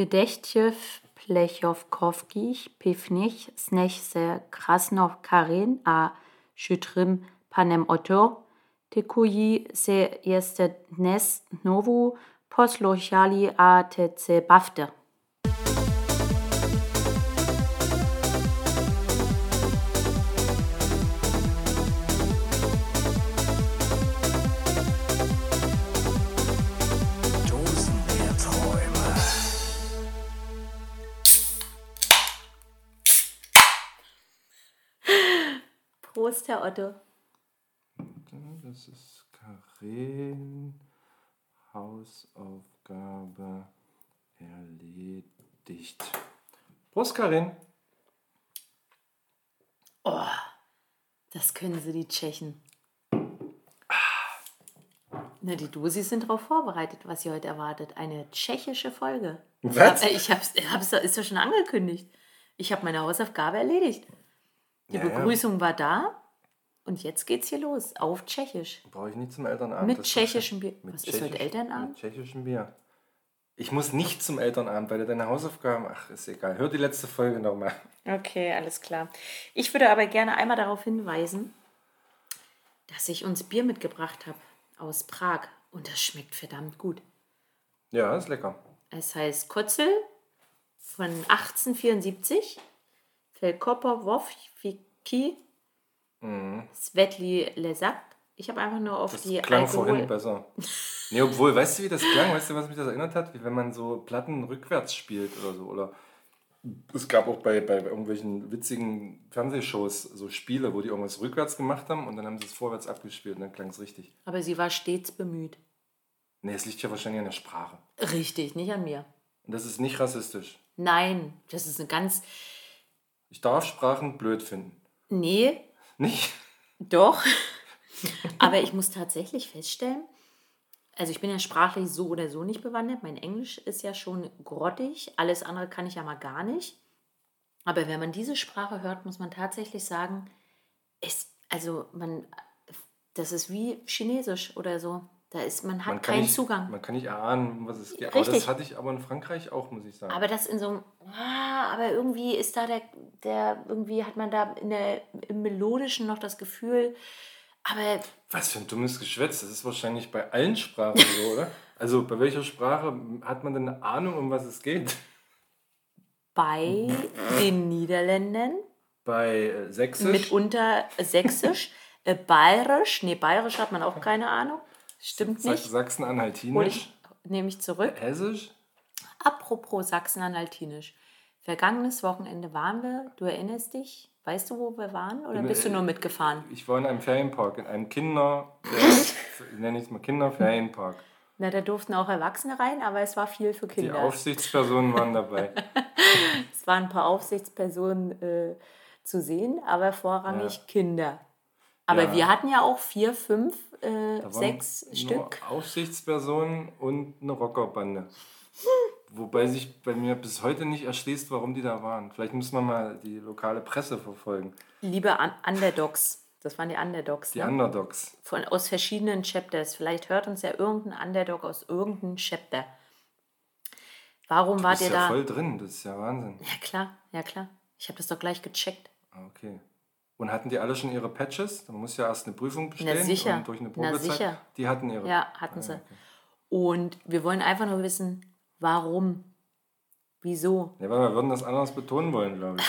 Bedächtjew Plechowkowskich Pivnich Snech se Krasnov Karin a Schütrim Panem Otto Tekuji se jeste Dnes Novu Poslochali a Tece Bafte. Prost, Herr Otto. Das ist Karin. Hausaufgabe erledigt. Prost, Karin. Oh, das können sie, die Tschechen. Na, die Dosis sind darauf vorbereitet, was sie heute erwartet. Eine tschechische Folge. Was? Ich hab's, ich hab's, ist doch schon angekündigt. Ich habe meine Hausaufgabe erledigt. Die Ja, ja. Begrüßung war da und jetzt geht's hier los. Auf Tschechisch. Brauche ich nicht zum Elternabend. Mit tschechischem Bier. Mit Was ist heute tschechisch- Elternabend? Mit tschechischem Bier. Ich muss nicht zum Elternabend, weil du deine Hausaufgaben. Ach, ist egal. Hör die letzte Folge nochmal. Okay, alles klar. Ich würde aber gerne einmal darauf hinweisen, dass ich uns Bier mitgebracht habe aus Prag und das schmeckt verdammt gut. Ja, ist lecker. Es heißt Kotzel von 1874, Felkopowowski, Svetli Lesak. Ich habe einfach nur auf Mhm. Das die klang Alkohol... vorhin besser. Nee, obwohl, weißt du, wie das klang? Weißt du, was mich das erinnert hat? Wie wenn man so Platten rückwärts spielt oder so. Oder es gab auch bei, bei irgendwelchen witzigen Fernsehshows so Spiele, wo die irgendwas rückwärts gemacht haben und dann haben sie es vorwärts abgespielt und dann klang es richtig. Aber sie war stets bemüht. Nee, es liegt ja wahrscheinlich an der Sprache. Richtig, nicht an mir. Und das ist nicht rassistisch. Nein, das ist eine ganz... Ich darf Sprachen blöd finden. Nee, Nicht? Doch. Aber ich muss tatsächlich feststellen, also ich bin ja sprachlich so oder so nicht bewandert. Mein Englisch ist ja schon grottig. Alles andere kann ich ja mal gar nicht. Aber wenn man diese Sprache hört, muss man tatsächlich sagen, es, also man, das ist wie Chinesisch oder so. Da ist, man hat Man keinen nicht, Zugang. Man kann nicht erahnen, um was es geht. Aber das hatte ich aber in Frankreich auch, muss ich sagen. Aber das in so einem, ah, aber irgendwie ist da der, der, irgendwie hat man da in der, im Melodischen noch das Gefühl, aber Was für ein dummes Geschwätz. Das ist wahrscheinlich bei allen Sprachen so, oder? Also bei welcher Sprache hat man denn eine Ahnung, um was es geht? bei den Niederländern Bei äh, Sächsisch? mitunter Sächsisch, äh, Bayerisch, nee, Bayerisch hat man auch keine Ahnung, stimmt nicht, Sachsen-Anhaltinisch? nehme ich zurück. Hessisch? Apropos Sachsen-Anhaltinisch, vergangenes Wochenende waren wir, du erinnerst dich, weißt du, wo wir waren oder bist du äh, nur mitgefahren? Ich war in einem Ferienpark, in einem Kinder... ich nenne ich es mal Kinderferienpark. Na, da durften auch Erwachsene rein, aber es war viel für Die Kinder. Aufsichtspersonen waren dabei. Es waren ein paar Aufsichtspersonen äh, zu sehen, aber vorrangig Ja. Kinder. Aber Ja. wir hatten ja auch vier, fünf, äh, sechs Stück. Aufsichtspersonen und eine Rockerbande. Wobei sich bei mir bis heute nicht erschließt, warum die da waren. Vielleicht muss man mal die lokale Presse verfolgen. Liebe Un Underdogs, das waren die Underdogs, Die ne? Underdogs. Von, aus verschiedenen Chapters. Vielleicht hört uns ja irgendein Underdog aus irgendeinem Chapter. Warum Du wart ihr ja da? voll drin, das ist ja Wahnsinn. Ja klar, ja klar. Ich habe das doch gleich gecheckt. Ah, Okay. Und hatten die alle schon ihre Patches? Man muss ja erst eine Prüfung bestehen sicher. und durch eine Na, Probezeit. sicher. Die hatten ihre. Ja, hatten Ah, sie. Und wir wollen einfach nur wissen, warum? Wieso? Ja, weil wir würden das anders betonen wollen, glaube ich.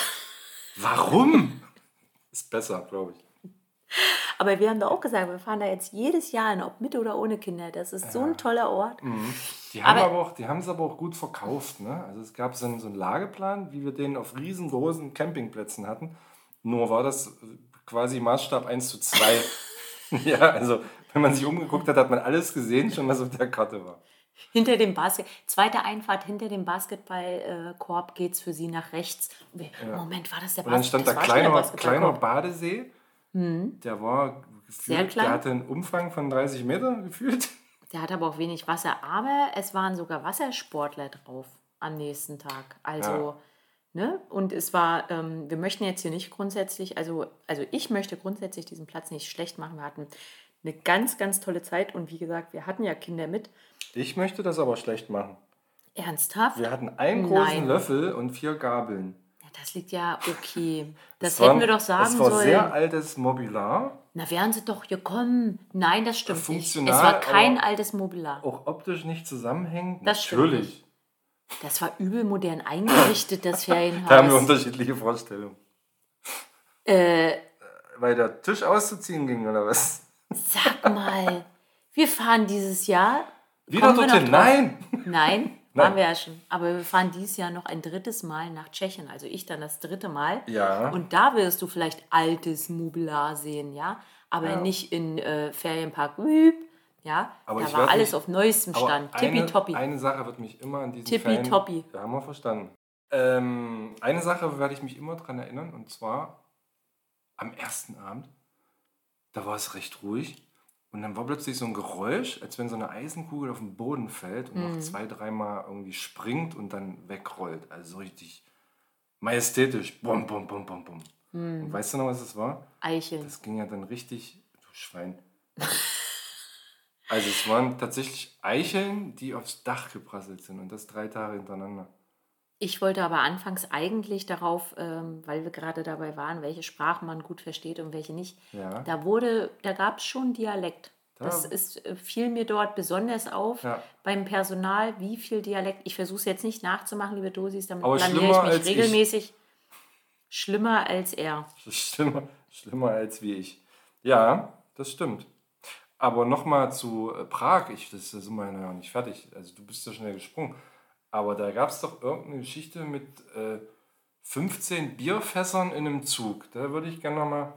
Warum? Ist besser, glaube ich. Aber wir haben doch auch gesagt, wir fahren da jetzt jedes Jahr hin, ob mit oder ohne Kinder. Das ist so ein toller Ort. Die haben Aber- aber auch, die haben es aber auch gut verkauft. Ne? Also es gab so einen, so einen Lageplan, wie wir den auf riesengroßen Campingplätzen hatten. Nur war das äh, quasi Maßstab 1 zu 2. ja, also wenn man sich umgeguckt hat, hat man alles gesehen, schon was auf der Karte war. Hinter dem Basket, zweite Einfahrt hinter dem Basketballkorb geht es für sie nach rechts. Wir, Moment, war das der Und dann stand da kleiner, kleiner. Badesee. Der war Sehr gefühlt, klein. der hatte einen Umfang von 30 Meter gefühlt. Der hat aber auch wenig Wasser, aber es waren sogar Wassersportler drauf am nächsten Tag. Also, ne? Und es war, ähm, wir möchten jetzt hier nicht grundsätzlich, also, also ich möchte grundsätzlich diesen Platz nicht schlecht machen. Wir hatten eine ganz, ganz tolle Zeit und wie gesagt, wir hatten ja Kinder mit. Ich möchte das aber schlecht machen. Ernsthaft? Wir hatten einen großen Nein. Löffel und vier Gabeln. Ja, das liegt ja okay. Das Es hätten war- wir doch sagen Es war sollen. sehr altes Mobiliar, Na, wären sie doch gekommen. Nein, das stimmt nicht. Es Funktional, war kein altes Mobiliar. auch optisch nicht zusammenhängend. Das stimmt Natürlich. Das war übel modern eingerichtet, das Ferienhaus. Da haben wir unterschiedliche Vorstellungen. äh, Weil der Tisch auszuziehen ging, oder was? sag mal, wir fahren dieses Jahr. Wieder dorthin? Nein! Nein, waren wir ja schon. Aber wir fahren dieses Jahr noch ein drittes Mal nach Tschechien. Also ich dann das dritte Mal. Ja. Und da wirst du vielleicht altes Mobiliar sehen, ja. Aber Ja. nicht in äh, Ferienpark Wüb, ja. Aber da war alles nicht- auf neuestem Stand. Tippitoppi. eine Sache wird mich immer an diesen Tippitoppi. Ja, haben wir verstanden. Ähm, eine Sache werde ich mich immer dran erinnern, und zwar am ersten Abend, da war es recht ruhig. Und dann war plötzlich so ein Geräusch, als wenn so eine Eisenkugel auf den Boden fällt und Mhm. noch zwei, dreimal irgendwie springt und dann wegrollt. Also so richtig majestätisch. Bum, bum, bum, bum, bum. Mhm. Und weißt du noch, was das war? Eicheln. Das ging ja dann richtig, du Schwein. Also es waren tatsächlich Eicheln, die aufs Dach geprasselt sind und das drei Tage hintereinander. Ich wollte aber anfangs eigentlich darauf, ähm, weil wir gerade dabei waren, welche Sprachen man gut versteht und welche nicht. Ja. Da wurde, da gab es schon Dialekt. Da- Das ist, äh, fiel mir dort besonders auf Ja. beim Personal, wie viel Dialekt. Ich versuche es jetzt nicht nachzumachen, liebe Dosis, damit Aber blamiere ich mich als ich. regelmäßig. Schlimmer als er. Schlimmer, schlimmer als wie ich. Ja, das stimmt. Aber nochmal zu äh, Prag, ich, das da sind wir ja noch nicht fertig. Also du bist ja schnell gesprungen. Aber da gab es doch irgendeine Geschichte mit äh, 15 Bierfässern in einem Zug. Da würde ich gerne nochmal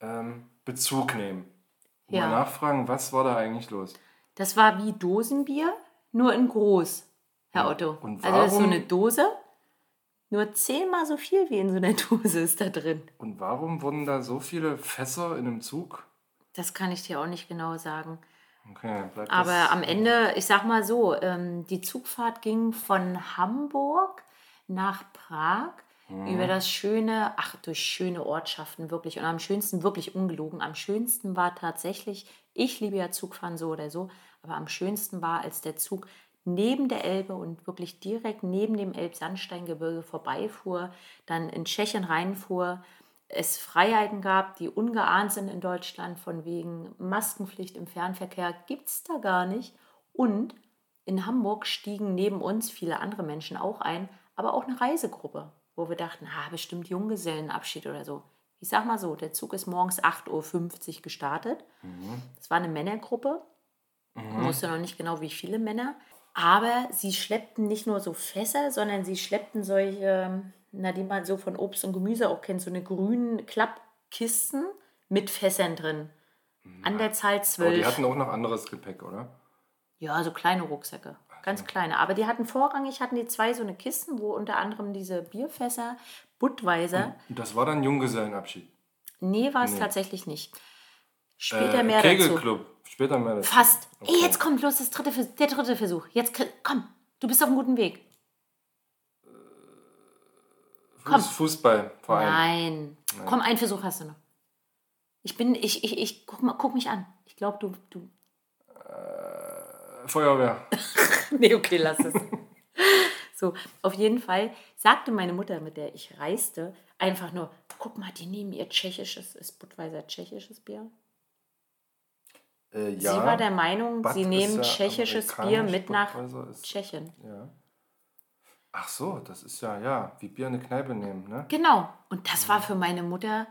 ähm, Bezug nehmen. Und Ja. Mal nachfragen, was war da eigentlich los? Das war wie Dosenbier, nur in groß, Herr Ja. Otto. Und also das ist so warum- eine Dose, nur zehnmal so viel wie in so einer Dose ist da drin. Und warum wurden da so viele Fässer in einem Zug? Das kann ich dir auch nicht genau sagen. Okay, Aber am Ende, ich sag mal so, ähm, die Zugfahrt ging von Hamburg nach Prag Mhm. über das schöne, ach, durch schöne Ortschaften wirklich. Und am schönsten, wirklich ungelogen, am schönsten war tatsächlich, ich liebe ja Zugfahren so oder so, aber am schönsten war, als der Zug neben der Elbe und wirklich direkt neben dem Elbsandsteingebirge vorbeifuhr, dann in Tschechien reinfuhr, es Freiheiten gab, die ungeahnt sind in Deutschland, von wegen Maskenpflicht im Fernverkehr, gibt es da gar nicht. Und in Hamburg stiegen neben uns viele andere Menschen auch ein, aber auch eine Reisegruppe, wo wir dachten, ah, bestimmt Junggesellenabschied oder so. Ich sag mal so, der Zug ist morgens 8.50 Uhr gestartet. Das war eine Männergruppe. Ich wusste noch nicht genau, wie viele Männer. Aber sie schleppten nicht nur so Fässer, sondern sie schleppten solche, na, die man so von Obst und Gemüse auch kennt, so eine grünen Klappkisten mit Fässern drin. An der Zahl aber die hatten auch noch anderes Gepäck, oder? Ja, so kleine Rucksäcke. Ganz kleine. Aber die hatten vorrangig, hatten die zwei so eine Kisten, wo unter anderem diese Bierfässer, Budweiser. Und das war dann Junggesellenabschied. Nee, war es Nee. tatsächlich nicht. Später Äh, mehr dazu. Kegelclub. Später mehr dazu. Fast. Okay. Ey, jetzt kommt los das dritte, der dritte Versuch. Jetzt komm, du bist auf einem guten Weg. Komm. Fuß, Fußballverein. Nein. Komm, einen Versuch hast du noch. Ich bin, ich, ich, ich, guck, mal, guck mich an. Ich glaube, du, du. Feuerwehr. Nee, okay, lass es. so, auf jeden Fall sagte meine Mutter, mit der ich reiste, einfach nur, guck mal, die nehmen ihr tschechisches, ist Budweiser tschechisches Bier? Äh, ja. Sie war der Meinung, Bud sie nehmen ja tschechisches Bier mit nach Tschechien. Ja. Ach so, das ist ja, ja, wie Bier in eine Kneipe nehmen, ne? Genau. Und das war für meine Mutter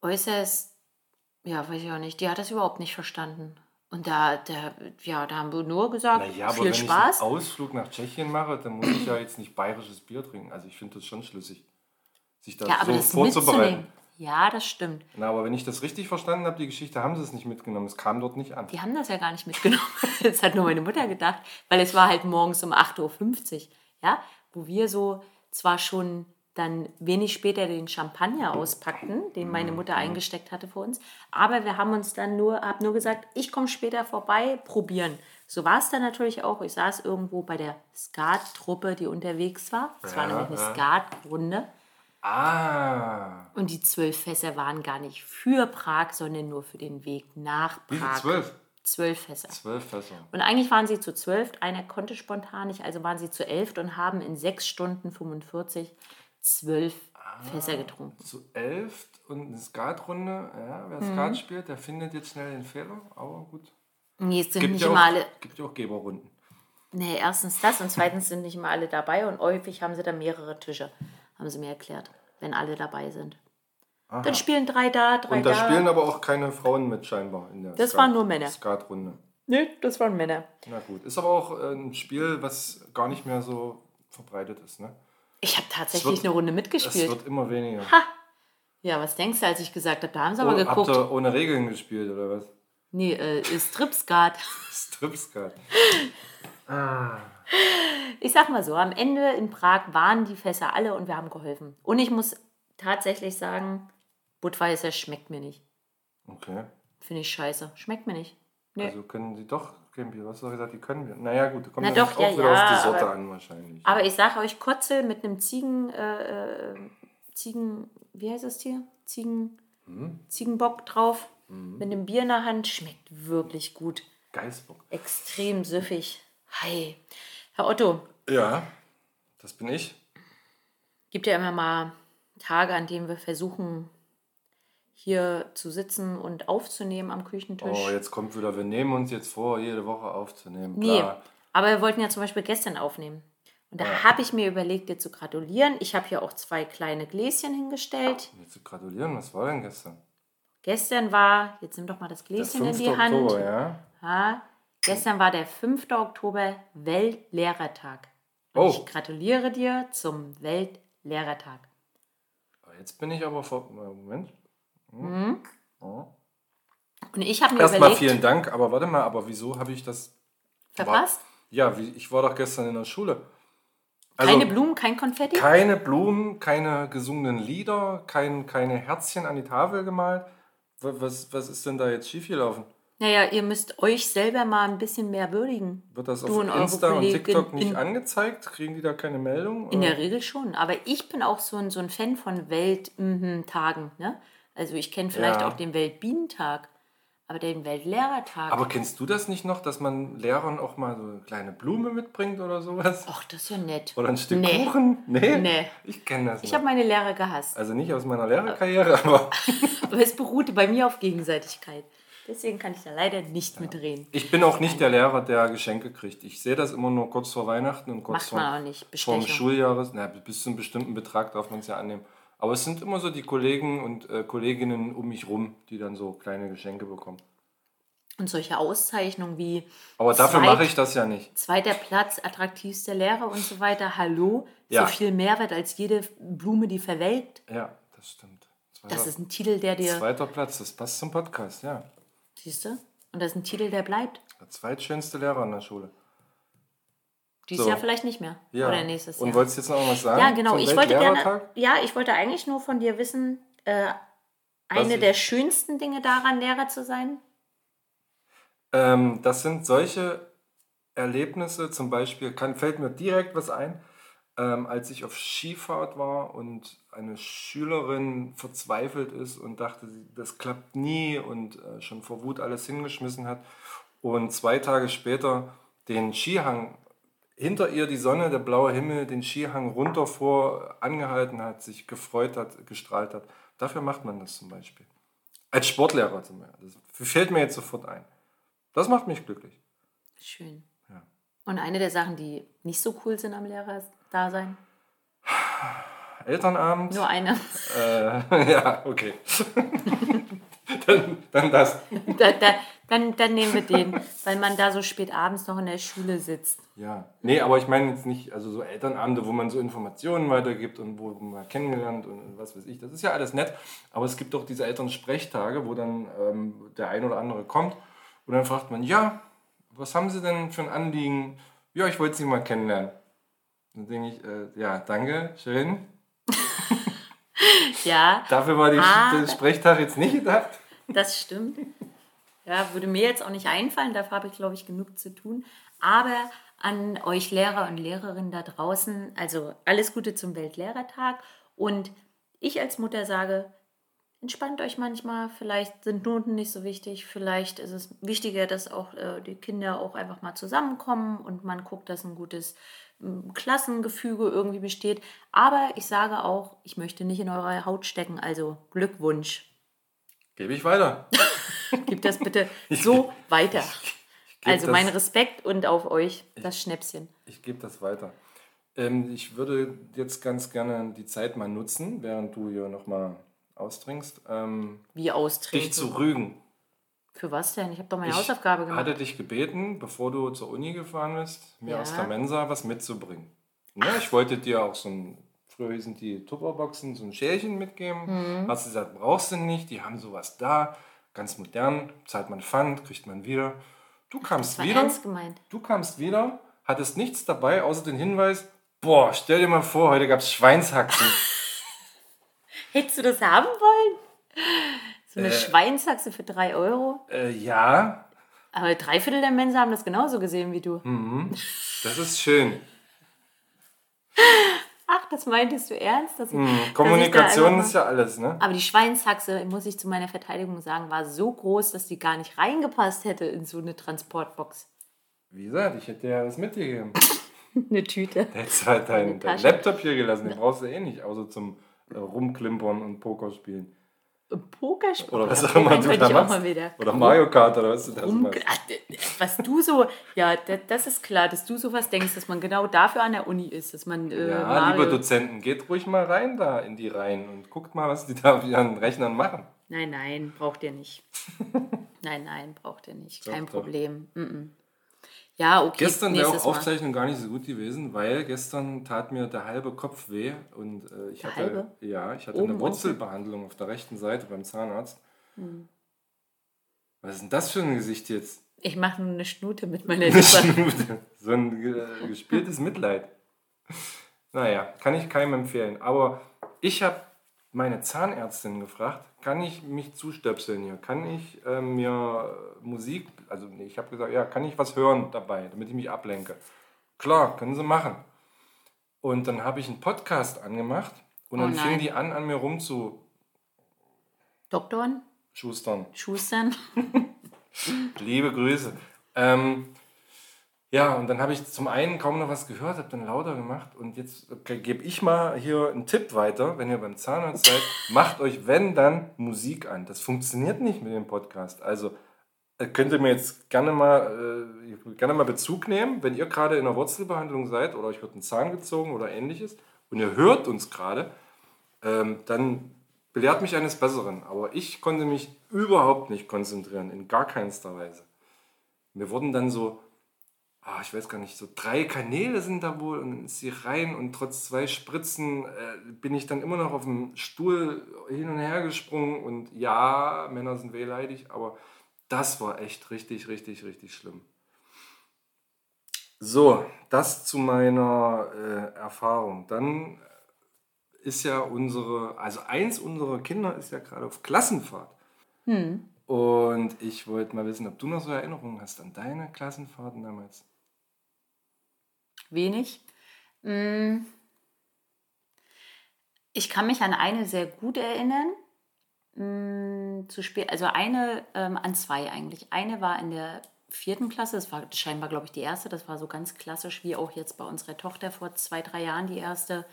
äußerst, ja, weiß ich auch nicht, die hat das überhaupt nicht verstanden. Und da, da, ja, da haben wir nur gesagt, Naja, aber viel wenn Spaß. ich einen Ausflug nach Tschechien mache, dann muss ich ja jetzt nicht bayerisches Bier trinken. Also ich finde das schon schlüssig, sich da Ja, aber so das vorzubereiten. Ja, das stimmt. Na, aber wenn ich das richtig verstanden habe, die Geschichte, haben sie es nicht mitgenommen. Es kam dort nicht an. Die haben das ja gar nicht mitgenommen. Das hat nur meine Mutter gedacht, weil es war halt morgens um 8.50 Uhr, ja, wo wir so zwar schon dann wenig später den Champagner auspackten, den meine Mutter eingesteckt hatte für uns, aber wir haben uns dann nur, hab nur gesagt, ich komme später vorbei, probieren. So war es dann natürlich auch. Ich saß irgendwo bei der Skat-Truppe, die unterwegs war. Es war Ja, nämlich eine ja. Skat-Runde. Ah, Und die zwölf Fässer waren gar nicht für Prag, sondern nur für den Weg nach wie? Prag. Zwölf? Zwölf Fässer. Zwölf Fässer. Und eigentlich waren sie zu zwölf, einer konnte spontan nicht, also waren sie zu elf und haben in sechs Stunden 45 zwölf Fässer getrunken. Zu elf und eine Skatrunde. Ja, wer Mhm. Skat spielt, der findet jetzt schnell den Fehler, aber gut. Nee, es sind Gibt nicht ja, immer auch, alle. gibt ja auch Geberrunden. Nee, erstens das und zweitens sind nicht immer alle dabei und häufig haben sie dann mehrere Tische, haben sie mir erklärt, wenn alle dabei sind. Dann spielen drei da, drei Und da da. spielen aber auch keine Frauen mit scheinbar in der Das Skat- waren nur Männer. Skatrunde. Nee, das waren Männer. Na gut. Ist aber auch äh, ein Spiel, was gar nicht mehr so verbreitet ist. Ne? Ich habe tatsächlich wird- eine Runde Es mitgespielt. wird immer weniger. Ja, was denkst du, als ich gesagt habe? Da haben sie aber Oh, habt geguckt. ihr ohne Regeln gespielt oder was? Nee, äh, Stripskat. Stripskat. Ich sag mal so, am Ende in Prag waren die Fässer alle und wir haben geholfen. Und ich muss tatsächlich sagen, Budweiser schmeckt mir nicht. Okay. Finde ich scheiße. Schmeckt mir nicht. Nee. Also können sie doch kein Bier. Was hast du gesagt, die können wir. Naja, gut, da kommt Na doch, auch ja, wieder ja, auf die Sorte aber- an wahrscheinlich. Aber ich sage euch, Kotzel mit einem Ziegen, äh, äh, Ziegen, wie heißt das Tier? Ziegen, Mhm. Ziegenbock drauf, mit einem Bier in der Hand, schmeckt wirklich gut. Geißbock. Extrem süffig. Hi. Herr Otto, Ja, das bin ich. gibt ja immer mal Tage, an denen wir versuchen, hier zu sitzen und aufzunehmen am Küchentisch. Oh, jetzt kommt wieder, wir nehmen uns jetzt vor, jede Woche aufzunehmen. Nee, Klar. aber wir wollten ja zum Beispiel gestern aufnehmen. Und da habe ich mir überlegt, dir zu gratulieren. Ich habe hier auch zwei kleine Gläschen hingestellt. Mir zu gratulieren, was war denn gestern? Gestern war, jetzt nimm doch mal das Gläschen in 5. die Hand. Oktober, ja? Ja, gestern war der 5. Oktober, Weltlehrertag. Und Oh. ich gratuliere dir zum Weltlehrertag. Jetzt bin ich aber vor. Moment. Und ich habe mir Erstmal überlegt, vielen Dank, aber warte mal, aber wieso habe ich das. verpasst? Ja, wie, ich war doch gestern in der Schule. Also, Keine Blumen, kein Konfetti? Keine Blumen, keine gesungenen Lieder, kein, keine Herzchen an die Tafel gemalt. Wa- Was, was ist denn da jetzt schiefgelaufen? Naja, ihr müsst euch selber mal ein bisschen mehr würdigen. Wird das auf und Insta und TikTok nicht in- angezeigt? Kriegen die da keine Meldung? In oder? der Regel schon. Aber ich bin auch so ein, so ein Fan von Welttagen. Ne? Also ich kenne vielleicht Ja. auch den Weltbienentag, aber den Weltlehrertag. Aber kennst du das nicht noch, dass man Lehrern auch mal so eine kleine Blume mitbringt oder sowas? Ach, das ist ja nett. Oder ein Stück Nee. Kuchen? Nee. Nee. Ich kenne das Ich noch. habe meine Lehrer gehasst. Also nicht aus meiner Lehrerkarriere, aber Aber es beruhte bei mir auf Gegenseitigkeit. Deswegen kann ich da leider nicht mitreden. ich bin auch nicht der Lehrer, der Geschenke kriegt. Ich sehe das immer nur kurz vor Weihnachten und kurz Macht vor, man auch nicht. vor dem Bestechung. Schuljahres. Na, bis zu einem bestimmten Betrag darf man es ja annehmen. Aber es sind immer so die Kollegen und äh, Kolleginnen um mich rum, die dann so kleine Geschenke bekommen. Und solche Auszeichnungen wie Aber dafür Zweit- mache ich das ja nicht. zweiter Platz, attraktivster Lehrer und so weiter, hallo, Ja. so viel Mehrwert als jede Blume, die verwelkt. Ja, das stimmt. Zweiter, Das ist ein Titel, der dir, zweiter Platz, das passt zum Podcast, ja. siehst du? Und das ist ein Titel, der bleibt. Der zweitschönste Lehrer in der Schule. Dieses So. Jahr vielleicht nicht mehr. Ja. Oder nächstes Und Jahr. wolltest du jetzt noch was sagen? Ja, genau. Ich wollte gerne. Ja, ich wollte eigentlich nur von dir wissen, äh, eine der schönsten Dinge daran, Lehrer zu sein. Ähm, das sind solche Erlebnisse, zum Beispiel, kann, fällt mir direkt was ein, ähm, als ich auf Skifahrt war und eine Schülerin verzweifelt ist und dachte, das klappt nie und äh, schon vor Wut alles hingeschmissen hat und zwei Tage später den Skihang hinter ihr die Sonne, der blaue Himmel, den Skihang runter vor angehalten hat, sich gefreut hat, gestrahlt hat. Dafür macht man das zum Beispiel. Als Sportlehrer zum Beispiel. Das fällt mir jetzt sofort ein. Das macht mich glücklich. Schön. Ja. Und eine der Sachen, die nicht so cool sind am Lehrerdasein? Elternabend. Nur eine. Äh, ja, okay. dann, dann das. da, da, dann, dann nehmen wir den, weil man da so spät abends noch in der Schule sitzt. Ja. Nee, aber ich meine jetzt nicht, also so Elternabende, wo man so Informationen weitergibt und wo man kennengelernt und was weiß ich. Das ist ja alles nett. Aber es gibt auch diese Elternsprechtage, wo dann ähm, der ein oder andere kommt und dann fragt man, ja, was haben Sie denn für ein Anliegen? Ja, ich wollte Sie mal kennenlernen. Dann denke ich, äh, ja, danke, schön. Ja, Dafür war die, Ah. der Sprechtag jetzt nicht gedacht. das stimmt. Ja, würde mir jetzt auch nicht einfallen, dafür habe ich, glaube ich, genug zu tun. Aber an euch Lehrer und Lehrerinnen da draußen, also alles Gute zum Weltlehrertag. Und ich als Mutter sage, entspannt euch manchmal. Vielleicht sind Noten nicht so wichtig. Vielleicht ist es wichtiger, dass auch äh, die Kinder auch einfach mal zusammenkommen und man guckt, dass ein gutes ähm, Klassengefüge irgendwie besteht. Aber ich sage auch, ich möchte nicht in eure Haut stecken. Also Glückwunsch. Gebe ich weiter. Gib das bitte so weiter. Also das- mein Respekt und auf euch das Schnäpschen. Ich gebe das weiter. Ähm, ich würde jetzt ganz gerne die Zeit mal nutzen, während du hier nochmal austrinkst, ähm, Wie austrinken. dich zu rügen. Für was denn? Ich habe doch meine Ich Hausaufgabe gemacht. hatte dich gebeten, bevor du zur Uni gefahren bist, mir Ja. aus der Mensa was mitzubringen. Ne, ich wollte dir auch so ein, früher hießen die Tupperboxen, so ein Schälchen mitgeben. Mhm. Hast du gesagt, brauchst du nicht, die haben sowas da, ganz modern, zahlt man Pfand, kriegt man wieder. Du kamst Das wieder, du kamst wieder, hattest nichts dabei, außer den Hinweis, boah, stell dir mal vor, heute gab es Schweinshaxen. Hättest du das haben wollen? So eine Äh. Schweinshaxe für 3 Euro? äh, ja, Aber drei Viertel der Menschen haben das genauso gesehen wie du. Hm. das ist schön. Ach, das meintest du ernst? Dass ich, dass da Kommunikation einfach ist ja alles, ne? Aber die Schweinshaxe, muss ich zu meiner Verteidigung sagen, war so groß, dass die gar nicht reingepasst hätte in so eine Transportbox. Wie gesagt, ich hätte ja das mitgegeben. Eine Tüte. Hättest halt deinen dein. Laptop hier gelassen, den brauchst du eh nicht, außer zum äh, Rumklimpern und Pokerspielen. Pokerspiel. Oder was auch immer du da machst. Oder Mario Kart oder was du da d- was du so, ja, das ist klar, dass du sowas denkst, dass man genau dafür an der Uni ist, dass man äh, Ja, Mario, liebe Dozenten, geht ruhig mal rein da in die Reihen und guckt mal, was die da auf ihren Rechnern machen. Nein, nein, braucht ihr nicht. nein, nein, braucht ihr nicht. Kein doch. Problem. Mm -mm. Ja, okay. Gestern wäre auch nächstes Mal. Aufzeichnung gar nicht so gut gewesen, weil gestern tat mir der halbe Kopf weh und äh, ich Der hatte, halbe? ja, ich hatte Oben, eine Wurzelbehandlung auf der rechten Seite beim Zahnarzt. Was ist denn das für ein Gesicht jetzt? Ich mache nur eine Schnute mit meiner Eine Lippe. Schnute. so ein äh, gespieltes Mitleid. Naja, kann ich keinem empfehlen. Aber ich habe meine Zahnärztin gefragt, kann ich mich zustöpseln hier? Kann ich äh, mir Musik, also ich habe gesagt, ja, kann ich was hören dabei, damit ich mich ablenke? Klar, können sie machen. Und dann habe ich einen Podcast angemacht und Oh dann fing die an, an mir rumzuschustern. Doktoren, Schustern. Liebe Grüße. Ähm, ja, und dann habe ich zum einen kaum noch was gehört, habe dann lauter gemacht und jetzt gebe ich mal hier einen Tipp weiter, wenn ihr beim Zahnarzt seid, macht euch, wenn dann, Musik an. Das funktioniert nicht mit dem Podcast. Also äh, könnt ihr mir jetzt gerne mal, äh, gerne mal Bezug nehmen, wenn ihr gerade in einer Wurzelbehandlung seid oder euch wird ein Zahn gezogen oder ähnliches und ihr hört uns gerade, ähm, dann belehrt mich eines Besseren. Aber ich konnte mich überhaupt nicht konzentrieren, in gar keinster Weise. Mir wurden dann so, ah, ich weiß gar nicht, so drei Kanäle sind da wohl und dann ist sie rein und trotz zwei Spritzen äh, bin ich dann immer noch auf dem Stuhl hin und her gesprungen und ja, Männer sind wehleidig, aber das war echt richtig, richtig, richtig schlimm. So, das zu meiner äh, Erfahrung. Dann ist ja unsere, also eins unserer Kinder ist ja gerade auf Klassenfahrt. Und ich wollte mal wissen, ob du noch so Erinnerungen hast an deine Klassenfahrten damals. Wenig. Mm. Ich kann mich an eine sehr gut erinnern. Mm, Zu spät, also eine ähm, an zwei eigentlich. Eine war in der vierten Klasse, das war scheinbar, glaube ich, die erste. Das war so ganz klassisch, wie auch jetzt bei unserer Tochter vor zwei, drei Jahren die erste.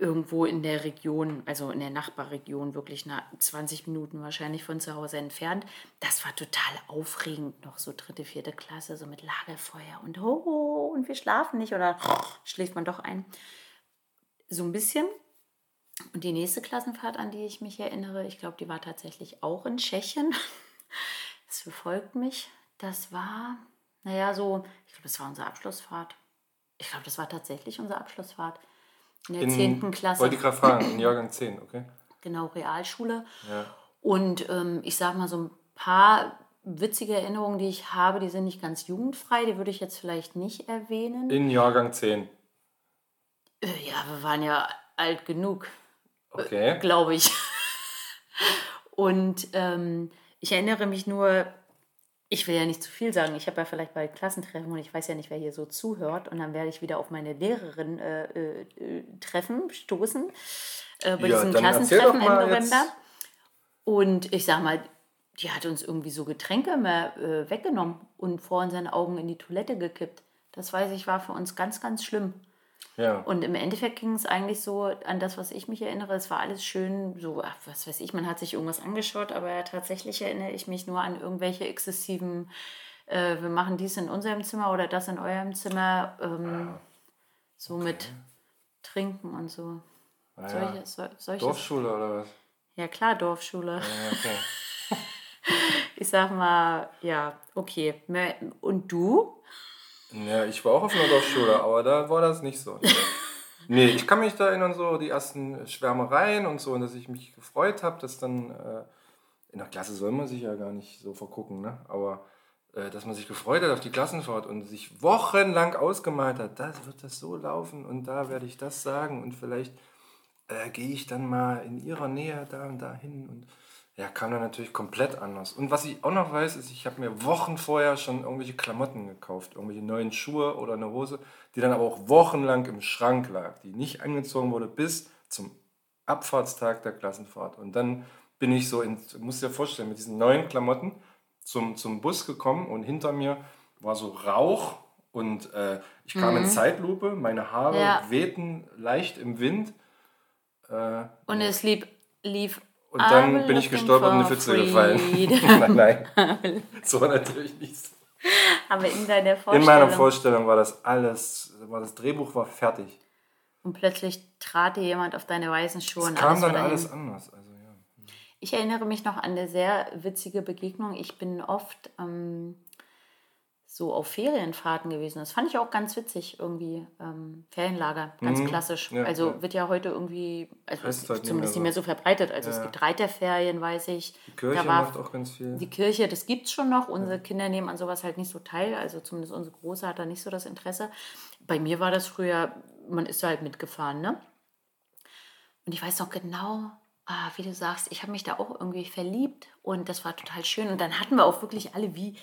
Irgendwo in der Region, also in der Nachbarregion, wirklich nach 20 Minuten wahrscheinlich von zu Hause entfernt. Das war total aufregend, noch so dritte, vierte Klasse, so mit Lagerfeuer und ho, und wir schlafen nicht oder schläft man doch ein. So ein bisschen. Und die nächste Klassenfahrt, an die ich mich erinnere, ich glaube, die war tatsächlich auch in Tschechien. Das verfolgt mich. Das war, naja, so, ich glaube, das war unsere Abschlussfahrt. Ich glaube, das war tatsächlich unsere Abschlussfahrt. In der 10. Klasse. Wollte ich gerade fragen, in Jahrgang 10, okay? Genau, Realschule. Ja. Und ähm, ich sag mal, so ein paar witzige Erinnerungen, die ich habe, die sind nicht ganz jugendfrei, die würde ich jetzt vielleicht nicht erwähnen. In Jahrgang 10, Äh, ja, wir waren ja alt genug. okay. glaube ich. Und ähm, ich erinnere mich nur, ich will ja nicht zu viel sagen, ich habe ja vielleicht bei Klassentreffen und ich weiß ja nicht, wer hier so zuhört und dann werde ich wieder auf meine Lehrerin äh, äh, treffen, stoßen, äh, bei Ja, diesem Klassentreffen im November. jetzt. Und ich sag mal, die hat uns irgendwie so Getränke immer äh, weggenommen und vor unseren Augen in die Toilette gekippt. Das weiß ich, war für uns ganz, ganz schlimm. Ja. Und im Endeffekt ging es eigentlich so an das, was ich mich erinnere. Es war alles schön, so, ach, was weiß ich, man hat sich irgendwas angeschaut, aber tatsächlich erinnere ich mich nur an irgendwelche exzessiven, äh, wir machen dies in unserem Zimmer oder das in eurem Zimmer, ähm, so mit Trinken und so. Ah, Solche, ja. so, solche Dorfschule oder was? Ja, klar, Dorfschule. Ja, okay. Ich sag mal, ja, okay. Und du? Ja, ich war auch auf einer Dorfschule, aber da war das nicht so. Nee, ich kann mich da erinnern, so die ersten Schwärmereien und so, und dass ich mich gefreut habe, dass dann äh, in der Klasse soll man sich ja gar nicht so vergucken, ne? Aber äh, dass man sich gefreut hat auf die Klassenfahrt und sich wochenlang ausgemalt hat, da wird das so laufen und da werde ich das sagen und vielleicht äh, gehe ich dann mal in ihrer Nähe da und da hin und ja, kam dann natürlich komplett anders. Und was ich auch noch weiß, ist, ich habe mir Wochen vorher schon irgendwelche Klamotten gekauft, irgendwelche neuen Schuhe oder eine Hose, die dann aber auch wochenlang im Schrank lag, die nicht angezogen wurde bis zum Abfahrtstag der Klassenfahrt. Und dann bin ich so, in, musst dir vorstellen, mit diesen neuen Klamotten zum, zum Bus gekommen und hinter mir war so Rauch und äh, ich kam in Zeitlupe, meine Haare Mhm. Ja. wehten leicht im Wind. Äh, Und es lief, lief und dann I'm bin ich gestolpert und in eine Pfütze gefallen. nein, nein. So war natürlich nicht. so. Aber in deiner In Vorstellung. meiner Vorstellung war das alles, war das Drehbuch war fertig. und plötzlich trat dir jemand auf deine weißen Schuhe Es und kam alles dann alles anders. Also, ja. Ich erinnere mich noch an eine sehr witzige Begegnung. Ich bin oft ähm, so auf Ferienfahrten gewesen. Das fand ich auch ganz witzig irgendwie. Ähm, Ferienlager, ganz Mhm. klassisch. Ja, also ja. wird ja heute irgendwie, also ist halt nicht zumindest mehr nicht mehr so verbreitet. Also Ja, es gibt Reiterferien, weiß ich. Die Kirche macht auch ganz viel. Die Kirche, das gibt es schon noch. Unsere Kinder nehmen an sowas halt nicht so teil. Also zumindest unsere Große hat da nicht so das Interesse. Bei mir war das früher, man ist da halt mitgefahren, ne? Und ich weiß noch genau, ah, wie du sagst, ich habe mich da auch irgendwie verliebt und das war total schön. Und dann hatten wir auch wirklich alle wie,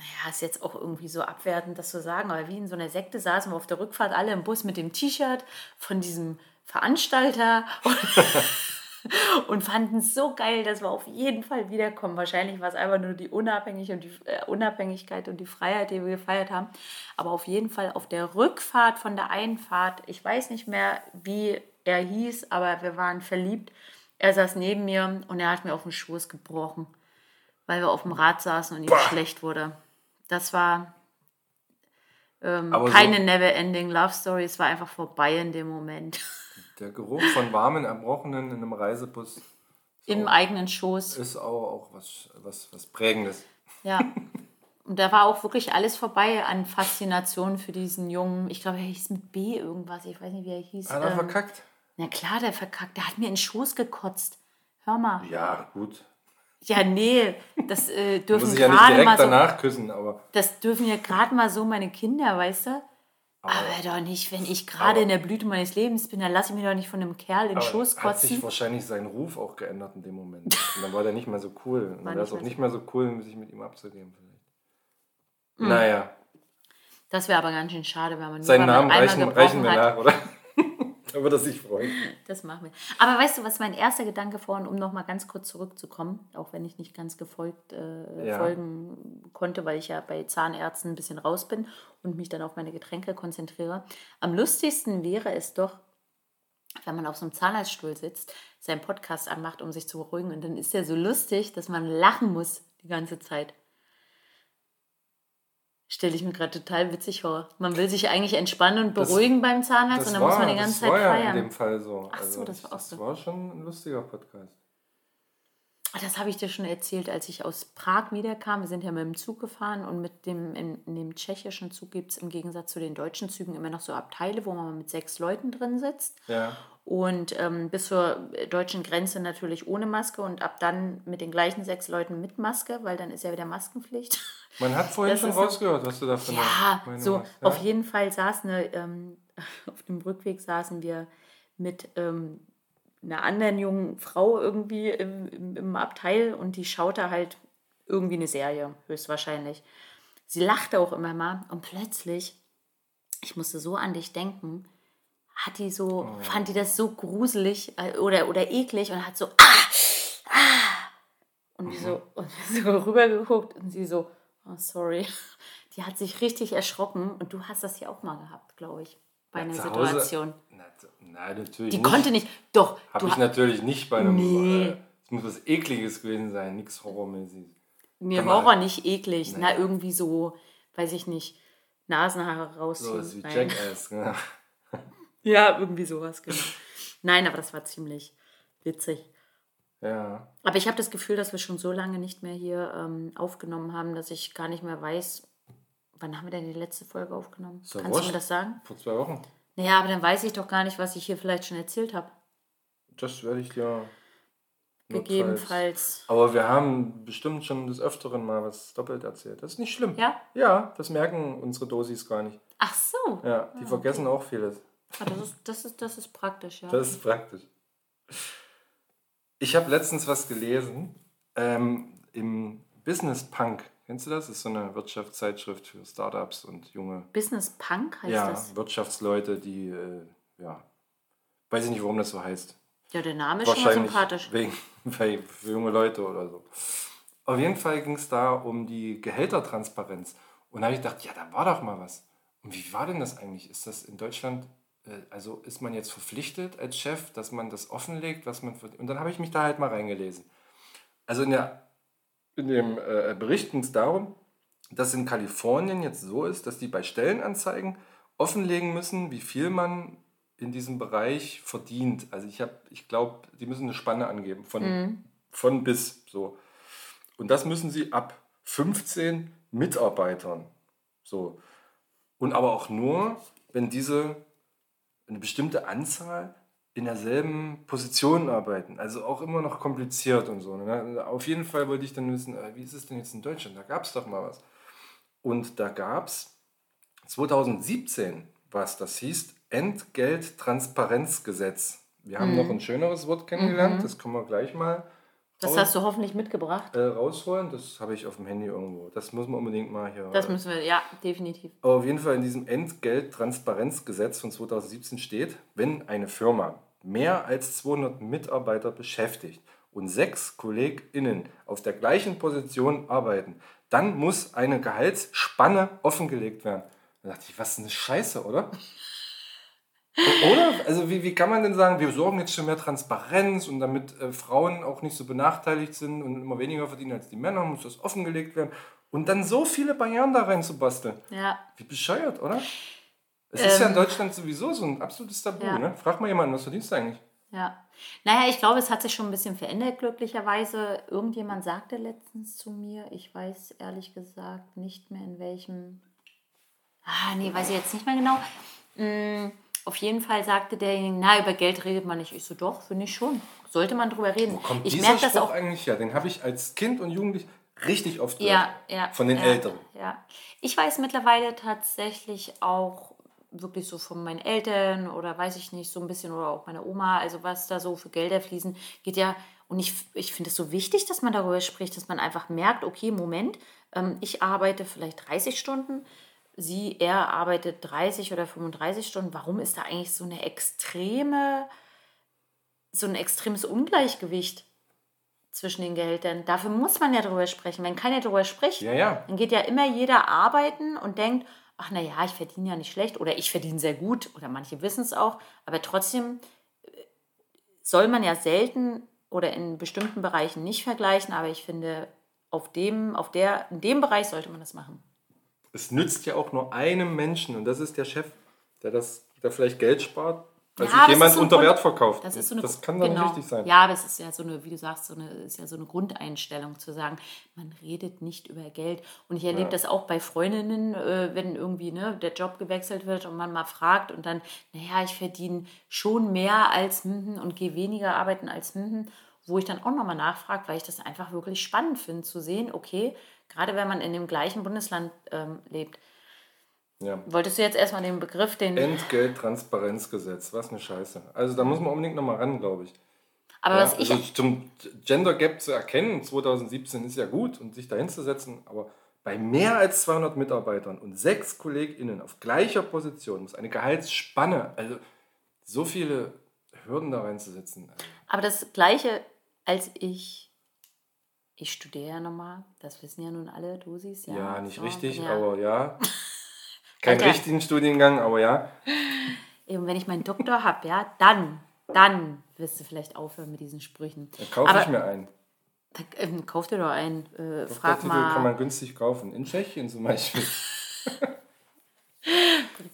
naja, ist jetzt auch irgendwie so abwertend, das zu sagen, aber wie in so einer Sekte saßen wir auf der Rückfahrt alle im Bus mit dem T-Shirt von diesem Veranstalter und fanden es so geil, dass wir auf jeden Fall wiederkommen. Wahrscheinlich war es einfach nur die, Unabhängig und die äh, Unabhängigkeit und die Freiheit, die wir gefeiert haben. Aber auf jeden Fall auf der Rückfahrt von der Einfahrt, ich weiß nicht mehr, wie er hieß, aber wir waren verliebt. Er saß neben mir und er hat mir auf den Schoß gebrochen, weil wir auf dem Rad saßen und ihm Boah. schlecht wurde. Das war ähm, Aber so- keine never-ending Love Story. Es war einfach vorbei in dem Moment. Der Geruch von warmen Erbrochenen in einem Reisebus Im eigenen Schoß. ist auch, auch was, was, was Prägendes. Ja. Und da war auch wirklich alles vorbei an Faszination für diesen Jungen. Ich glaube, er hieß mit B irgendwas. Ich weiß nicht, wie er hieß. Hat er Ähm, verkackt? na klar, der verkackt. Der hat mir in den Schoß gekotzt. Hör mal. Ja, gut. Ja, nee, das äh, dürfen ich ja gerade direkt mal so. danach küssen, aber Das dürfen ja gerade mal so meine Kinder, weißt du? Aber, doch nicht, wenn ich gerade aber- in der Blüte meines Lebens bin, dann lasse ich mich doch nicht von einem Kerl in den aber Schoß hat sich kotzen. wahrscheinlich sein Ruf auch geändert in dem Moment. Und dann war der nicht mehr so cool. Und dann War wäre es auch nicht mehr so cool, sich mit ihm abzugeben. Vielleicht. Hm. Naja, Das wäre aber ganz schön schade, wenn man seinen Namen reichen, reichen wir nach, oder? Da wird er sich freuen. Das machen wir. Aber weißt du, was mein erster Gedanke vorhin, um noch mal ganz kurz zurückzukommen, auch wenn ich nicht ganz gefolgt äh, Ja. folgen konnte, weil ich ja bei Zahnärzten ein bisschen raus bin und mich dann auf meine Getränke konzentriere. Am lustigsten wäre es doch, wenn man auf so einem Zahnarztstuhl sitzt, seinen Podcast anmacht, um sich zu beruhigen. Und dann ist der so lustig, dass man lachen muss die ganze Zeit. Stelle ich mir gerade total witzig vor. Man will sich eigentlich entspannen und Das- beruhigen beim Zahnarzt und dann muss man die ganze das Zeit war ja feiern. in dem Fall so. Ach so, das war auch das so. war schon ein lustiger Podcast. Ah, Das habe ich dir schon erzählt, als ich aus Prag wiederkam. Wir sind ja mit dem Zug gefahren und mit dem, in, in dem tschechischen Zug gibt es im Gegensatz zu den deutschen Zügen immer noch so Abteile, wo man mit sechs Leuten drin sitzt. Ja. Und ähm, bis zur deutschen Grenze natürlich ohne Maske und ab dann mit den gleichen sechs Leuten mit Maske, weil dann ist ja wieder Maskenpflicht. Man hat vorhin Das schon rausgehört, was du da für eine Ja, so hast. Ja? auf jeden Fall saßen wir, ähm, auf dem Rückweg saßen wir mit ähm, einer anderen jungen Frau irgendwie im, im, im Abteil und die schaute halt irgendwie eine Serie, höchstwahrscheinlich. Sie lachte auch immer mal und plötzlich, ich musste so an dich denken, hat die so, fand die das so gruselig äh, oder, oder eklig und hat so, ah, ah, so, und so rübergeguckt und sie so, oh, sorry. Die hat sich richtig erschrocken und du hast das ja auch mal gehabt, glaube ich, bei einer Zu Hause- Situation. Na, nein, natürlich Die nicht. konnte nicht, doch, Habe ich natürlich nicht bei einem. Nee. Äh, es muss was Ekliges gewesen sein, nichts Horrormäßiges. mir Horror nicht eklig. Na, Naja. irgendwie so, weiß ich nicht, Nasenhaare So rausziehen. ist wie Nein. Jackass. ne? Ja, irgendwie sowas, genau. Nein, aber das war ziemlich witzig. Ja. Aber ich habe das Gefühl, dass wir schon so lange nicht mehr hier ähm, aufgenommen haben, dass ich gar nicht mehr weiß, wann haben wir denn die letzte Folge aufgenommen? Doch Kannst du mir wurscht. das sagen? Vor zwei Wochen. Naja, aber dann weiß ich doch gar nicht, was ich hier vielleicht schon erzählt habe. Das werde ich dir. notfalls- Gegebenenfalls. Aber wir haben bestimmt schon des Öfteren mal was doppelt erzählt. Das ist nicht schlimm. Ja? Ja, das merken unsere Dosis gar nicht. Ach so. Ja, die vergessen auch vieles. Ah, das, ist, das, ist, das ist praktisch, ja. Das ist praktisch. Ich habe letztens was gelesen ähm, im Business Punk. Kennst du das? Das ist so eine Wirtschaftszeitschrift für Startups und junge Business Punk heißt ja, das. Wirtschaftsleute, die, äh, ja, weiß ich nicht, warum das so heißt. Ja, der Name ist schon mal sympathisch. wegen, weil für junge Leute oder so. Auf jeden Fall ging es da um die Gehältertransparenz. Und da habe ich gedacht, ja, da war doch mal was. Und wie war denn das eigentlich? Ist das in Deutschland, also ist man jetzt verpflichtet als Chef, dass man das offenlegt, was man verdient? Und dann habe ich mich da halt mal reingelesen. Also in, der, in dem äh, Bericht ging es darum, dass in Kalifornien jetzt so ist, dass die bei Stellenanzeigen offenlegen müssen, wie viel man in diesem Bereich verdient. Also ich habe, ich glaube, die müssen eine Spanne angeben von, von bis so. Und das müssen sie ab 15 Mitarbeitern. So. Und aber auch nur, wenn diese eine bestimmte Anzahl in derselben Position arbeiten. Also auch immer noch kompliziert und so. Ne? Auf jeden Fall wollte ich dann wissen, äh, wie ist es denn jetzt in Deutschland? Da gab es doch mal was. Und da gab es 2017 was, das hieß Entgelttransparenzgesetz. Wir haben noch ein schöneres Wort kennengelernt, das können wir gleich mal Das hast du hoffentlich mitgebracht. äh, rausholen. Das habe ich auf dem Handy irgendwo. Das muss man unbedingt mal hier. Das müssen wir, ja, definitiv. Aber auf jeden Fall in diesem Entgelttransparenzgesetz von 2017 steht, wenn eine Firma mehr als 200 Mitarbeiter beschäftigt und sechs KollegInnen auf der gleichen Position arbeiten, dann muss eine Gehaltsspanne offengelegt werden. Da dachte ich, was ist eine Scheiße, oder? Oder? Also wie, wie kann man denn sagen, wir sorgen jetzt für mehr Transparenz und damit äh, Frauen auch nicht so benachteiligt sind und immer weniger verdienen als die Männer, muss das offengelegt werden. Und dann so viele Barrieren da rein zu basteln. Ja. Wie bescheuert, oder? Es ist ja in Ähm, Deutschland sowieso so ein absolutes Tabu, Ja. ne? Frag mal jemanden, was verdienst du eigentlich? Ja. Naja, ich glaube, es hat sich schon ein bisschen verändert, glücklicherweise. Irgendjemand sagte letztens zu mir, ich weiß ehrlich gesagt nicht mehr in welchem. Ah, nee, weiß ich jetzt nicht mehr genau. Mm, auf jeden Fall sagte derjenige, na, über Geld redet man nicht. Ich so, doch, finde ich schon. Sollte man drüber reden. Kommt ich merke das auch. eigentlich her? Den habe ich als Kind und Jugendlich richtig oft Ja, gehört. ja. Von den ja, Älteren. Ja. Ich weiß mittlerweile tatsächlich auch wirklich so von meinen Eltern oder weiß ich nicht, so ein bisschen oder auch meiner Oma, also was da so für Gelder fließen, geht ja. Und ich, ich finde es so wichtig, dass man darüber spricht, dass man einfach merkt, okay, Moment, ähm, ich arbeite vielleicht 30 Stunden, sie, er arbeitet 30 oder 35 Stunden. Warum ist da eigentlich so eine extreme, so ein extremes Ungleichgewicht zwischen den Gehältern? Dafür muss man ja drüber sprechen. Wenn keiner drüber spricht, Ja, ja. dann geht ja immer jeder arbeiten und denkt, ach naja, ich verdiene ja nicht schlecht oder ich verdiene sehr gut oder manche wissen es auch, aber trotzdem äh, soll man ja selten oder in bestimmten Bereichen nicht vergleichen, aber ich finde, auf dem, auf der, in dem Bereich sollte man das machen. Es nützt ja auch nur einem Menschen und das ist der Chef, der das, der vielleicht Geld spart, weil Ja, sich jemand so unter Grund- Wert verkauft. Das ist so eine das kann doch genau. richtig sein. Ja, aber es ist ja so eine, wie du sagst, so eine, ist ja so eine Grundeinstellung zu sagen, man redet nicht über Geld. Und ich erlebe Ja. das auch bei Freundinnen, äh, wenn irgendwie ne, der Job gewechselt wird und man mal fragt und dann, naja, ich verdiene schon mehr als hm, hm, und gehe weniger arbeiten als hm, wo ich dann auch nochmal nachfrage, weil ich das einfach wirklich spannend finde zu sehen, okay, gerade wenn man in dem gleichen Bundesland ähm, lebt. Ja. Wolltest du jetzt erstmal den Begriff, den. Entgelttransparenzgesetz, was eine Scheiße. Also da muss man unbedingt nochmal ran, glaube ich. aber Ja, was ich. also zum Gender Gap zu erkennen, 2017 ist ja gut und sich dahin zu setzen, aber bei mehr als 200 Mitarbeitern und sechs KollegInnen auf gleicher Position muss eine Gehaltsspanne, also so viele Hürden da reinzusetzen. Also, Aber das Gleiche, als ich ich studiere ja nochmal, das wissen ja nun alle, du siehst ja. Ja, nicht so, richtig, ja. aber ja. Kein Alter. richtigen Studiengang, aber ja. Eben, wenn ich meinen Doktor habe, ja, dann, dann wirst du vielleicht aufhören mit diesen Sprüchen. Da kaufe Aber- ich mir einen. Da, ähm, kauf dir doch einen, äh, frag mal. kann man günstig kaufen. In Tschechien zum Beispiel.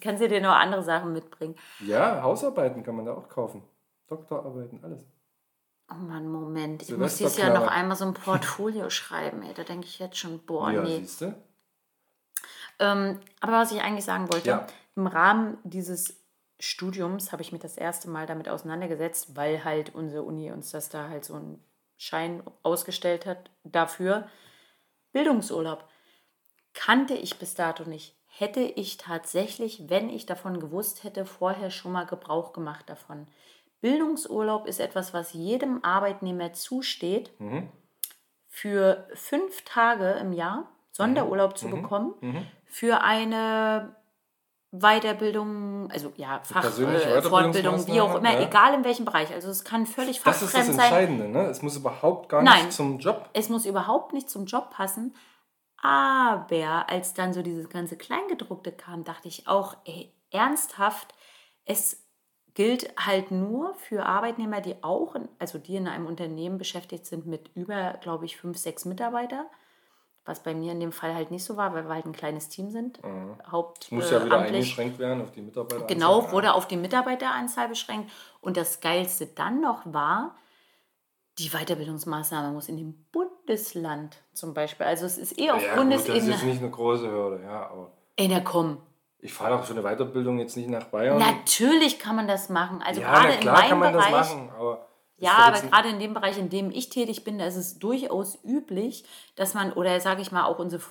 Kannst du dir noch andere Sachen mitbringen? Ja, Hausarbeiten kann man da auch kaufen. Doktorarbeiten, alles. Oh Mann, Moment. Ich muss Silvesterknaller. dieses Jahr noch einmal so ein Portfolio schreiben, ey. Da denke ich jetzt schon, boah, ja, nee. siehst du? Ähm, aber was ich eigentlich sagen wollte, Ja. im Rahmen dieses Studiums habe ich mich das erste Mal damit auseinandergesetzt, weil halt unsere Uni uns das da halt so einen Schein ausgestellt hat dafür. Bildungsurlaub. Kannte ich bis dato nicht. Hätte ich tatsächlich, wenn ich davon gewusst hätte, vorher schon mal Gebrauch gemacht davon. Bildungsurlaub ist etwas, was jedem Arbeitnehmer zusteht, für fünf Tage im Jahr Sonderurlaub zu bekommen, für eine Weiterbildung, also ja, Fach, äh, Fortbildung, wie auch immer, ja. egal in welchem Bereich. Also es kann völlig Das ist das fachfremd sein. Entscheidende, ne? Es muss überhaupt gar Nein. nicht zum Job. Es muss überhaupt nicht zum Job passen. Aber als dann so dieses ganze Kleingedruckte kam, dachte ich auch, ey, ernsthaft, es gilt halt nur für Arbeitnehmer, die auch, in, also die in einem Unternehmen beschäftigt sind mit über, glaube ich, fünf, sechs Mitarbeiter. Was bei mir in dem Fall halt nicht so war, weil wir halt ein kleines Team sind. Es muss ja wieder Hauptamtlich. eingeschränkt werden auf die Mitarbeiter. Genau, wurde auf die Mitarbeiteranzahl beschränkt. Und das Geilste dann noch war, die Weiterbildungsmaßnahme muss in dem Bundesland zum Beispiel. Also es ist eh auf ja, gut, das ist Bundesebene. jetzt nicht eine große Hürde, ja, aber Ey, na komm. Ich fahre doch für eine Weiterbildung jetzt nicht nach Bayern. Natürlich kann man das machen. Also ja, gerade na in klar meinem kann man Bereich. das machen, aber Ja, aber gerade in dem Bereich, in dem ich tätig bin, da ist es durchaus üblich, dass man, oder sage ich mal, auch unsere,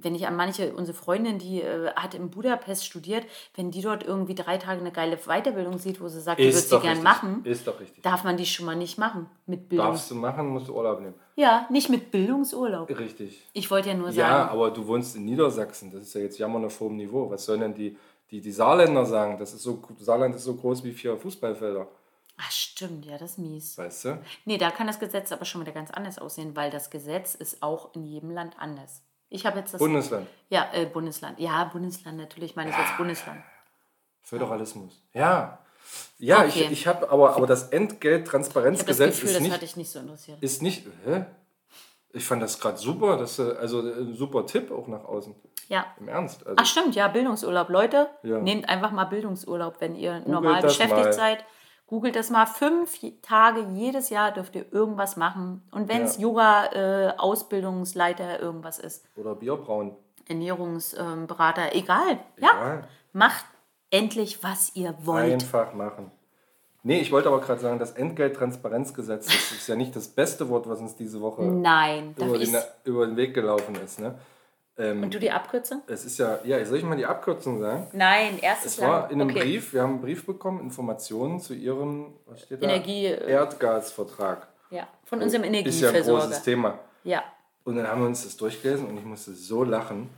wenn ich an manche, unsere Freundin, die äh, hat in Budapest studiert, wenn die dort irgendwie drei Tage eine geile Weiterbildung sieht, wo sie sagt, die würde ist sie gern richtig. machen, Ist doch richtig. darf man die schon mal nicht machen mit Bildung. Darfst du machen, musst du Urlaub nehmen. Ja, nicht mit Bildungsurlaub. Richtig. Ich wollte ja nur Ja, sagen, aber du wohnst in Niedersachsen. Das ist ja jetzt jammern auf hohem Niveau. Was sollen denn die, die, die Saarländer sagen? Das ist so, Saarland ist so groß wie vier Fußballfelder. Ach stimmt, ja, das ist mies. Weißt du? Nee, da kann das Gesetz aber schon wieder ganz anders aussehen, weil das Gesetz ist auch in jedem Land anders. Ich habe jetzt das. Bundesland. ja, äh, Bundesland. Ja, Bundesland, natürlich meine ich jetzt Bundesland. Föderalismus. Ja. Ja, Okay. ich, ich habe aber, aber das Ich das Entgelttransparenzgesetz Gefühl, ist das nicht, hat dich nicht so interessiert. ist nicht. Hä? Ich fand das gerade super. Das, äh, also äh, ein super Tipp auch nach außen. Ja. Im Ernst. Also, Ach stimmt, ja, Bildungsurlaub. Leute, Ja. nehmt einfach mal Bildungsurlaub, wenn ihr normal das beschäftigt mal. seid. Googelt das mal. Fünf Tage jedes Jahr dürft ihr irgendwas machen. Und wenn es Ja. Yoga, äh, Ausbildungsleiter, irgendwas ist, oder Bierbrauen. Ernährungsberater, egal. Ja, Egal. macht endlich, was ihr wollt. Einfach machen. Nee, ich wollte aber gerade sagen, das Entgelttransparenzgesetz, das ist ja nicht das beste Wort, was uns diese Woche Nein, über den, über den Weg gelaufen ist. Ne? Ähm, Und du die Abkürzung? es ist ja, ja, soll ich mal die Abkürzung sagen? Nein, erstes Es war in einem okay. Brief, wir haben einen Brief bekommen, Informationen zu ihrem was steht da? Energie, äh, Erdgasvertrag. Ja, von unserem Ist ja ein Energieversorger. großes Thema. Ja. Und dann haben wir uns das durchgelesen und ich musste so lachen.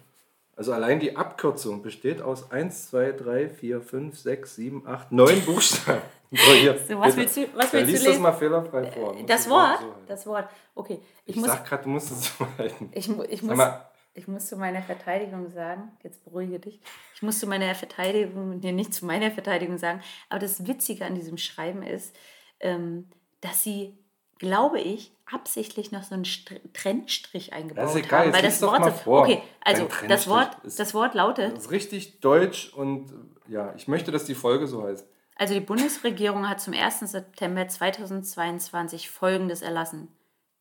Also allein die Abkürzung besteht aus 1, 2, 3, 4, 5, 6, 7, 8, 9 Buchstaben. So, hier, So, was willst du- was willst du liest das lesen? mal fehlerfrei vor. Musst Das Wort? so. Das Wort. Okay. Ich, Ich muss, sag gerade, du musst es so halten. ich, ich, muss, mal, ich muss zu meiner Verteidigung sagen, jetzt beruhige dich, ich muss zu meiner Verteidigung, nee, nicht zu meiner Verteidigung sagen, aber das Witzige an diesem Schreiben ist, ähm, dass sie, glaube ich, absichtlich noch so einen Str Trennstrich eingebaut Das ist egal, haben. Weil das Wort, mal vor. okay, also das Wort, das Wort lautet, das ist richtig deutsch und ja, ich möchte, dass die Folge so heißt. Also die Bundesregierung hat zum 1. September 2022 Folgendes erlassen.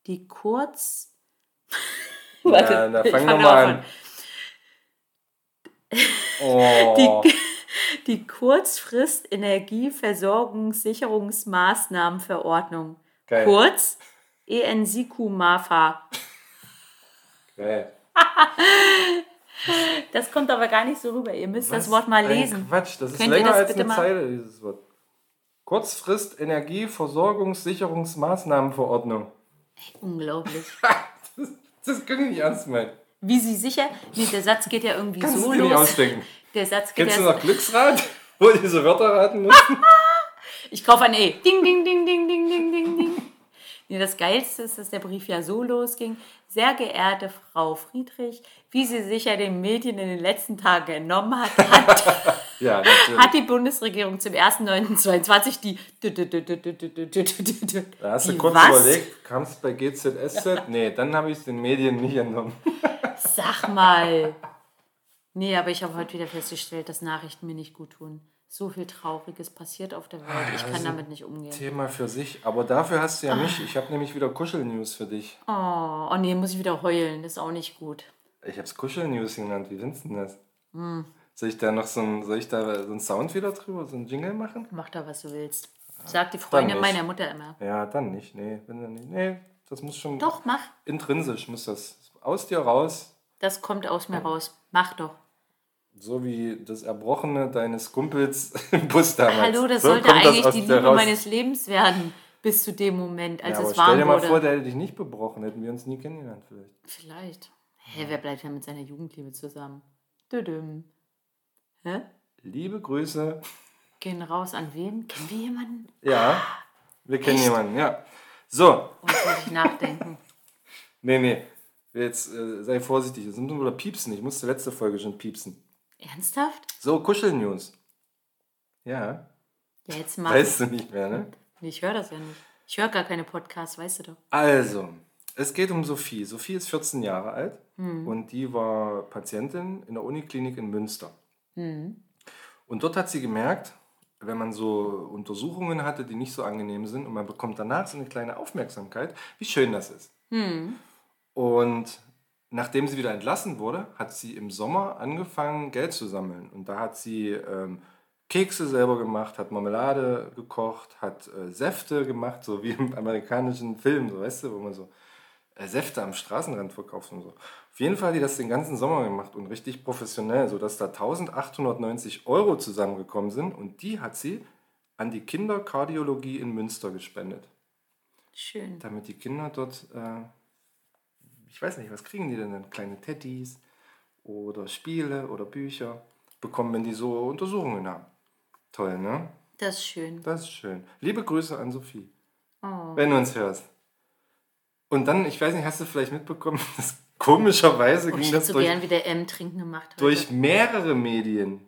Die Kurz... Na, na, ich fang nochmal an. Oh, Die, die Kurzfrist Energieversorgungssicherungsmaßnahmenverordnung. Geil. Kurz ENSIKU-MAFA. geil. Das kommt aber gar nicht so rüber. Ihr müsst das Was Wort mal lesen. Quatsch, das ist Könnt länger das als eine mal- Zeile, dieses Wort. Kurzfrist Energieversorgungssicherungsmaßnahmenverordnung. Unglaublich. Das, können die nicht ernst meinen. Wie sie sicher... Nee, der Satz geht ja irgendwie Kannst so du dir nicht los. ausdenken. Der Satz geht Kennst du noch Glücksrad, wo die diese Wörter raten mussten? Ich kaufe ein E. Ding, ding, ding, ding, ding, ding, ding, ding. Nee, das Geilste ist, dass der Brief ja so losging. Sehr geehrte Frau Friedrich, wie Sie sicher den Medien in den letzten Tagen entnommen hat, hat, Ja, natürlich. hat die Bundesregierung zum 1.9.22 die... Da hast du Die kurz was? überlegt, kam es bei GZSZ? Nee, dann habe ich es den Medien nicht entnommen. Sag mal. Nee, aber ich habe heute wieder festgestellt, dass Nachrichten mir nicht gut tun. So viel Trauriges passiert auf der Welt. Ich kann also- damit nicht umgehen. Thema für sich. Aber dafür hast du ja mich. Ich habe nämlich wieder Kuschelnews für dich. Oh, oh nee, muss ich wieder heulen. Das ist auch nicht gut. Ich habe es Kuschelnews genannt. Wie findest du denn das? Hm. Soll ich da noch so ein, soll ich da so einen Sound wieder drüber, so einen Jingle machen? Mach da, was du willst. Sagt die Freundin meiner Mutter immer. Ja, dann nicht. Nee, wenn dann nicht. Nee, das muss schon Doch, mach. intrinsisch muss das aus dir raus, Das kommt aus mir raus. Mach doch. so wie das Erbrochene deines Kumpels im Bus damals. Hallo, das so sollte das eigentlich aus die Liebe raus. meines Lebens werden. Bis zu dem Moment, als ja, es stell warm dir mal wurde. vor, der hätte dich nicht gebrochen, hätten wir uns nie kennengelernt vielleicht. Vielleicht. Hä, wer bleibt denn mit seiner Jugendliebe zusammen? Düdüm. Hä? Liebe Grüße. Gehen raus an wen? Kennen wir jemanden? Ja, wir kennen Echt? jemanden, ja. So, Oh, jetzt muss ich nachdenken. nee, nee. Jetzt äh, sei vorsichtig, das sind nur wieder Piepsen. Ich musste letzte Folge schon piepsen. Ernsthaft? So, Kuschelnews. Ja, Ja, jetzt mach. weißt du nicht mehr, ne? Nee, Ich höre das ja nicht. Ich höre gar keine Podcasts, weißt du doch. Also, es geht um Sophie. Sophie ist 14 Jahre alt Hm. und die war Patientin in der Uniklinik in Münster. Hm. Und dort hat sie gemerkt, wenn man so Untersuchungen hatte, die nicht so angenehm sind und man bekommt danach so eine kleine Aufmerksamkeit, wie schön das ist. Hm. Und nachdem sie wieder entlassen wurde, hat sie im Sommer angefangen, Geld zu sammeln. Und da hat sie ähm, Kekse selber gemacht, hat Marmelade gekocht, hat äh, Säfte gemacht, so wie im amerikanischen Film, so weißt du, wo man so äh, Säfte am Straßenrand verkauft und so. Auf jeden Fall hat die das den ganzen Sommer gemacht und richtig professionell, sodass da 1890 Euro zusammengekommen sind und die hat sie an die Kinderkardiologie in Münster gespendet Schön. damit die Kinder dort, äh, ich weiß nicht, was kriegen die denn dann? Kleine Teddys oder Spiele oder Bücher bekommen, wenn die so Untersuchungen haben. Toll, ne? Das ist schön. Das ist schön. Liebe Grüße an Sophie, Oh. wenn du uns hörst. Und dann, ich weiß nicht, hast du vielleicht mitbekommen, dass komischerweise ging das so durch, gern wieder M trinken gemacht. Durch mehrere Medien.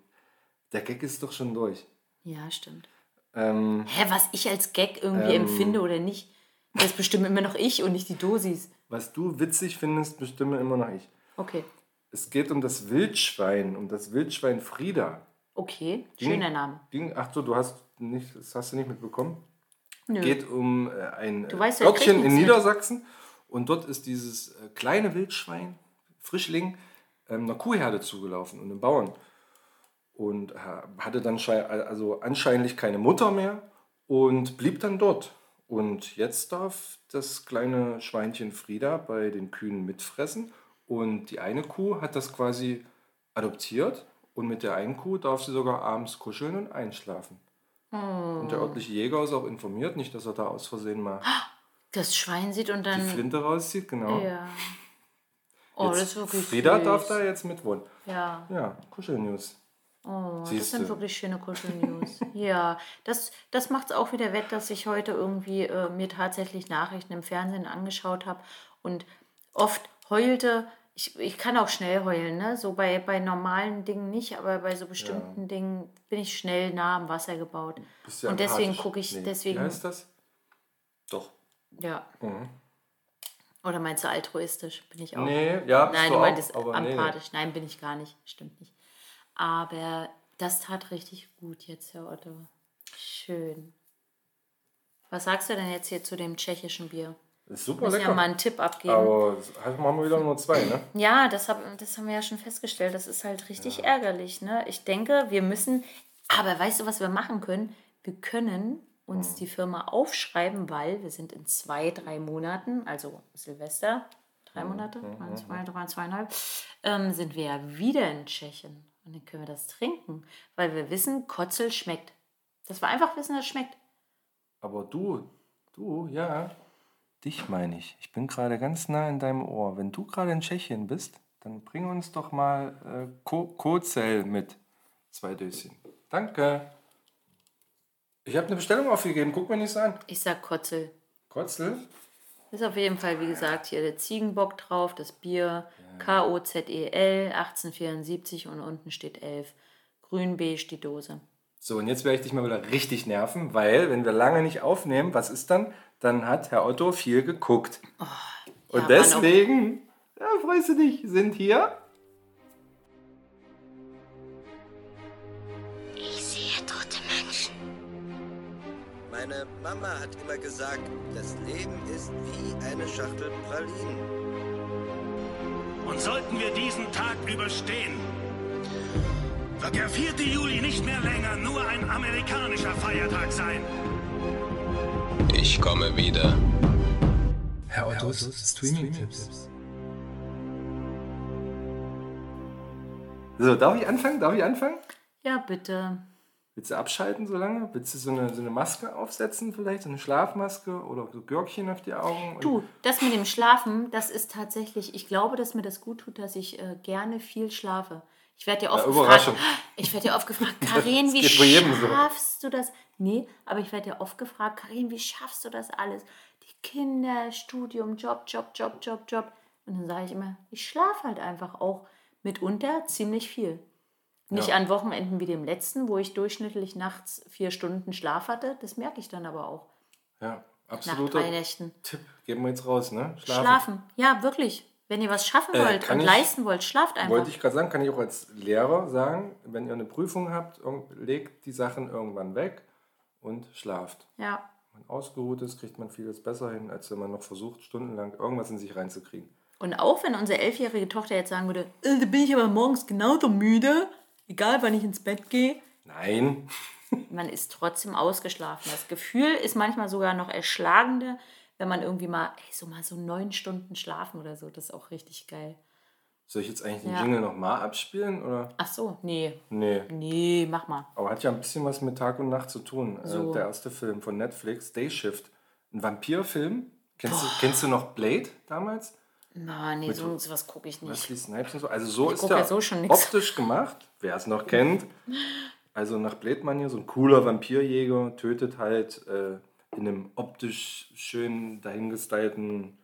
Der Gag ist doch schon durch. Ja, stimmt. Ähm, Hä, was ich als Gag irgendwie Ähm. empfinde oder nicht, das bestimmt immer noch ich und nicht die Dosis. was du witzig findest, bestimme immer noch ich. Okay. Es geht um das Wildschwein, um das Wildschwein Frieda. Okay, Ging- schöner Name. Ging, ach so, du hast nicht, das hast du nicht mitbekommen. Nö. Geht um äh, ein Örtchen in nichts mit. Und dort ist dieses äh, kleine Wildschwein, Frischling, ähm, einer Kuhherde zugelaufen und einem Bauern. Und hatte dann also anscheinend keine Mutter mehr und blieb dann dort. Und jetzt darf das kleine Schweinchen Frieda bei den Kühen mitfressen. Und die eine Kuh hat das quasi adoptiert. Und mit der einen Kuh darf sie sogar abends kuscheln und einschlafen. Und der örtliche Jäger ist auch informiert, nicht, dass er da aus Versehen mal Das Schwein sieht und die dann. Flinte rauszieht. Genau. Ja. Oh, das Jetzt ist wirklich Frieda süß. darf da jetzt mitwohnen. Ja. Ja, Kuschelnews. Oh, das Siehste. sind wirklich schöne Kuschel-News. ja, das, das macht es auch wieder wett, dass ich heute irgendwie äh, mir tatsächlich Nachrichten im Fernsehen angeschaut habe und oft heulte. Ich, ich kann auch schnell heulen, ne? So bei, bei normalen Dingen nicht, aber bei so bestimmten Dingen bin ich schnell nah am Wasser gebaut. Bist du und deswegen gucke ich, Nee. deswegen, Wie heißt das? Doch. Ja. Mhm. Oder meinst du altruistisch? Bin ich auch. Nee, ja, Nein, du du auch, meintest aber nee, nee. empathisch. Nein, bin ich gar nicht. Stimmt nicht. Aber das tat richtig gut jetzt, Herr Otto. Schön. Was sagst du denn jetzt hier zu dem tschechischen Bier? Ist super lecker. ja mal einen Tipp abgeben. aber halt machen wir wieder nur zwei, ne? Ja, das, hab, das haben wir ja schon festgestellt. Das ist halt richtig ärgerlich. Ne? Ich denke, wir müssen. Aber weißt du, was wir machen können? Wir können uns die Firma aufschreiben, weil wir sind in zwei, drei Monaten, also Silvester, drei Monate, ein, zwei, drei, zweieinhalb, ähm, sind wir ja wieder in Tschechien. Und dann können wir das trinken, weil wir wissen, Kotzel schmeckt. Dass wir einfach wissen, dass es schmeckt. Aber du, du, ja. Dich meine ich. Ich bin gerade ganz nah in deinem Ohr. Wenn du gerade in Tschechien bist, dann bring uns doch mal äh, Ko Kozel mit. Zwei Döschen. Danke. Ich habe eine Bestellung aufgegeben. Guck mir nicht so an. Ich sag Kotzel. Kotzel? Ist auf jeden Fall, wie gesagt, hier der Ziegenbock drauf, das Bier, K-O-Z-E-L, 1874 und unten steht 11. Grün beige die Dose. So, und jetzt werde ich dich mal wieder richtig nerven, weil, wenn wir lange nicht aufnehmen, was ist dann? Dann hat Herr Otto viel geguckt. Oh, und Mann, deswegen, ja, freust du dich, sind hier Meine Mama hat immer gesagt, das Leben ist wie eine Schachtel Pralinen. Und sollten wir diesen Tag überstehen, wird der 4. Juli nicht mehr länger nur ein amerikanischer Feiertag sein. Ich komme wieder. Herr Ottos Streaming-Tipps. So, darf ich anfangen? Darf ich anfangen? Ja, bitte. Willst du abschalten so lange? Willst du so eine, so eine Maske aufsetzen vielleicht? So eine Schlafmaske oder so Gürkchen auf die Augen? Du, das mit dem Schlafen, das ist tatsächlich, ich glaube, dass mir das gut tut, dass ich äh, gerne viel schlafe. Ich werde ja oft Ja, gefragt, ich werde ja oft gefragt, Karin, wie jedem so. schaffst du das? Nee, aber ich werde ja oft gefragt, Karin, wie schaffst du das alles? Die Kinder, Studium, Job, Job, Job, Job, Job. Und dann sage ich immer, ich schlafe halt einfach auch mitunter ziemlich viel. Nicht Ja. an Wochenenden wie dem letzten, wo ich durchschnittlich nachts vier Stunden Schlaf hatte. Das merke ich dann aber auch. Ja, Nach absoluter drei Nächten. Tipp. Geben wir jetzt raus, ne? Schlafen. Ja, wirklich. Wenn ihr was schaffen Äh, wollt kann und ich- leisten wollt, schlaft einfach. Wollte ich gerade sagen, kann ich auch als Lehrer sagen, wenn ihr eine Prüfung habt, legt die Sachen irgendwann weg und schlaft. Ja. Wenn man ausgeruht ist, kriegt man vieles besser hin, als wenn man noch versucht, stundenlang irgendwas in sich reinzukriegen. Und auch wenn unsere elfjährige Tochter jetzt sagen würde, äh, da bin ich aber morgens genauso müde, egal wann ich ins Bett gehe, Nein, man ist trotzdem ausgeschlafen. Das Gefühl ist manchmal sogar noch erschlagender, wenn man irgendwie mal, ey, so mal so neun Stunden schlafen oder so. Das ist auch richtig geil. soll ich jetzt eigentlich den Ja. Jingle nochmal abspielen? Oder? Ach so, nee. Nee. Nee, mach mal. Aber hat ja ein bisschen was mit Tag und Nacht zu tun. So. Äh, der erste Film von Netflix, Day Shift. Ein Vampirfilm. Kennst du, kennst du noch Blade damals? Na, nee, so, sowas gucke ich nicht. Wesley Snipes und so. Also so ist guck der ja so optisch gemacht, wer es noch kennt. Also nach Blade-Manier, so ein cooler Vampirjäger tötet halt äh, in einem optisch schön dahingestylten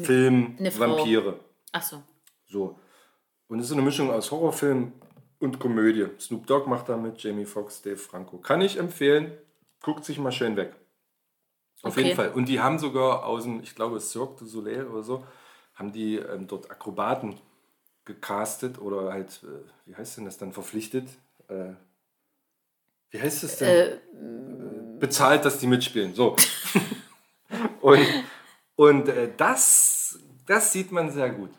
Film Eine. Vampire. Ach so. So. Und es ist eine Mischung aus Horrorfilm und Komödie. Snoop Dogg macht da mit, Jamie Foxx, Dave Franco. Kann ich empfehlen. Guckt sich mal schön weg. Auf Okay. jeden Fall. Und die haben sogar aus dem, ich glaube, Cirque du Soleil oder so, haben die ähm, dort Akrobaten gecastet oder halt, äh, wie heißt denn das dann, verpflichtet? Äh, wie heißt das denn? Äh, bezahlt, dass die mitspielen. So. und und äh, das, das sieht man sehr gut.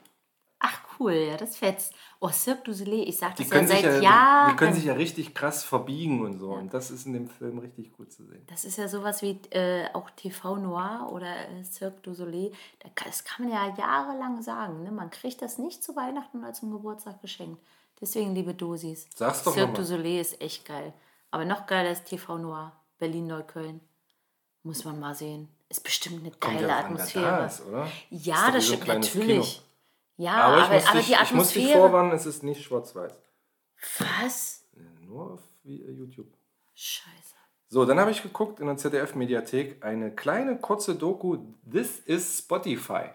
ach cool, ja, das fetzt. Oh, Cirque du Soleil, ich sag das ja seit ja, Jahren. die, können sich ja richtig krass verbiegen und so. Und das ist in dem Film richtig gut zu sehen. Das ist ja sowas wie äh, auch TV Noir oder äh, Cirque du Soleil. Das kann man ja jahrelang sagen. Ne? Man kriegt das nicht zu Weihnachten oder zum Geburtstag geschenkt. Deswegen, liebe Dosis. Sag's doch Cirque du. Soleil ist echt geil. Aber noch geiler ist TV Noir. Berlin-Neukölln. Muss man mal sehen. Ist bestimmt eine geile Atmosphäre. da ist, oder? Ja, Ist das so stimmt natürlich. Ja, Aber, aber, ich, muss aber dich, die ich muss dich Atmosphäre. vorwarnen, es ist nicht schwarz-weiß. Was? Nur auf äh, YouTube. Scheiße. So, dann habe ich geguckt in der ZDF-Mediathek eine kleine kurze Doku, This is Spotify.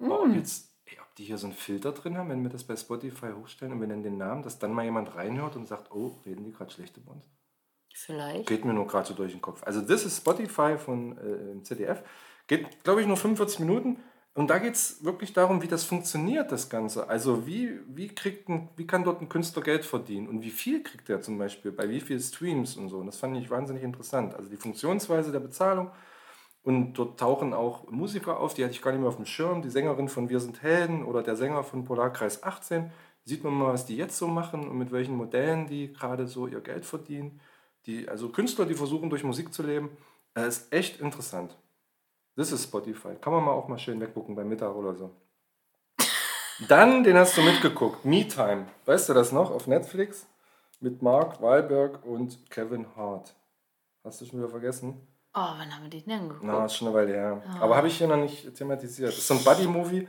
Oh, Mm. jetzt, ey, ob die hier so einen Filter drin haben, wenn wir das bei Spotify hochstellen und wir nennen den Namen, dass dann mal jemand reinhört und sagt, oh, reden die gerade schlecht über uns? Vielleicht. Geht mir nur gerade so durch den Kopf. Also das ist Spotify von äh, ZDF. Geht, glaube ich, nur 45 Minuten. Und da geht es wirklich darum, wie das funktioniert, das Ganze. Also wie, wie, kriegt ein, wie kann dort ein Künstler Geld verdienen? Und wie viel kriegt er zum Beispiel? Bei wie viel Streams und so? Und das fand ich wahnsinnig interessant. Also die Funktionsweise der Bezahlung. Und dort tauchen auch Musiker auf, die hatte ich gar nicht mehr auf dem Schirm. Die Sängerin von Wir sind Helden oder der Sänger von Polarkreis 18. Sieht man mal, was die jetzt so machen und mit welchen Modellen die gerade so ihr Geld verdienen. Die, also Künstler, die versuchen, durch Musik zu leben. Das ist echt interessant. Das ist Spotify. Kann man mal auch mal schön weggucken beim Mittag oder so. Dann, den hast du mitgeguckt, Me Time. Weißt du das noch? Auf Netflix mit Mark Wahlberg und Kevin Hart. Hast du schon wieder vergessen? Oh, wann haben wir den denn geguckt? Na, ist schon eine Weile her. Aber habe ich hier noch nicht thematisiert. Das ist so ein Buddy-Movie.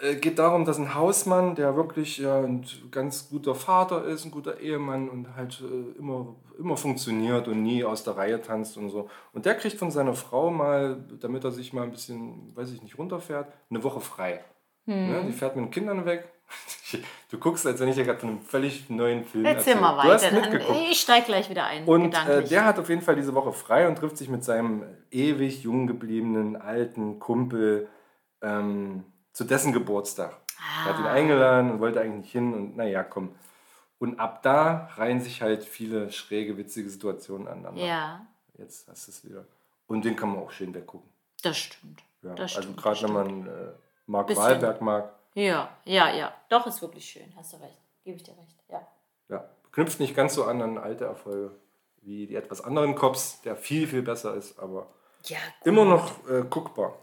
Äh, geht darum, dass ein Hausmann, der wirklich ja, ein ganz guter Vater ist, ein guter Ehemann und halt äh, immer, immer funktioniert und nie aus der Reihe tanzt und so. Und der kriegt von seiner Frau mal, damit er sich mal ein bisschen, weiß ich nicht, runterfährt, eine Woche frei. Ne? Die fährt mit den Kindern weg. Du guckst, als wenn ich ja gerade von einem völlig neuen Film Erzähl mal Du hast weiter. Dann- mitgeguckt. Ich steig gleich wieder ein. Und äh, der hat auf jeden Fall diese Woche frei und trifft sich mit seinem ewig jung gebliebenen alten Kumpel ähm, zu dessen Geburtstag. Er hat ihn Ah. eingeladen und wollte eigentlich nicht hin und naja, komm. Und ab da reihen sich halt viele schräge, witzige Situationen aneinander. ja, Jetzt hast du es wieder. Und den kann man auch schön weggucken. das stimmt. Ja. Das also gerade wenn man äh, Mark Bisschen. Wahlberg mag, Ja, ja, ja. Doch, ist wirklich schön. Hast du recht. Gebe ich dir recht. Ja. ja, knüpft nicht ganz so an an alte Erfolge wie die etwas anderen Cops, der viel, viel besser ist, aber Ja, immer noch äh, guckbar.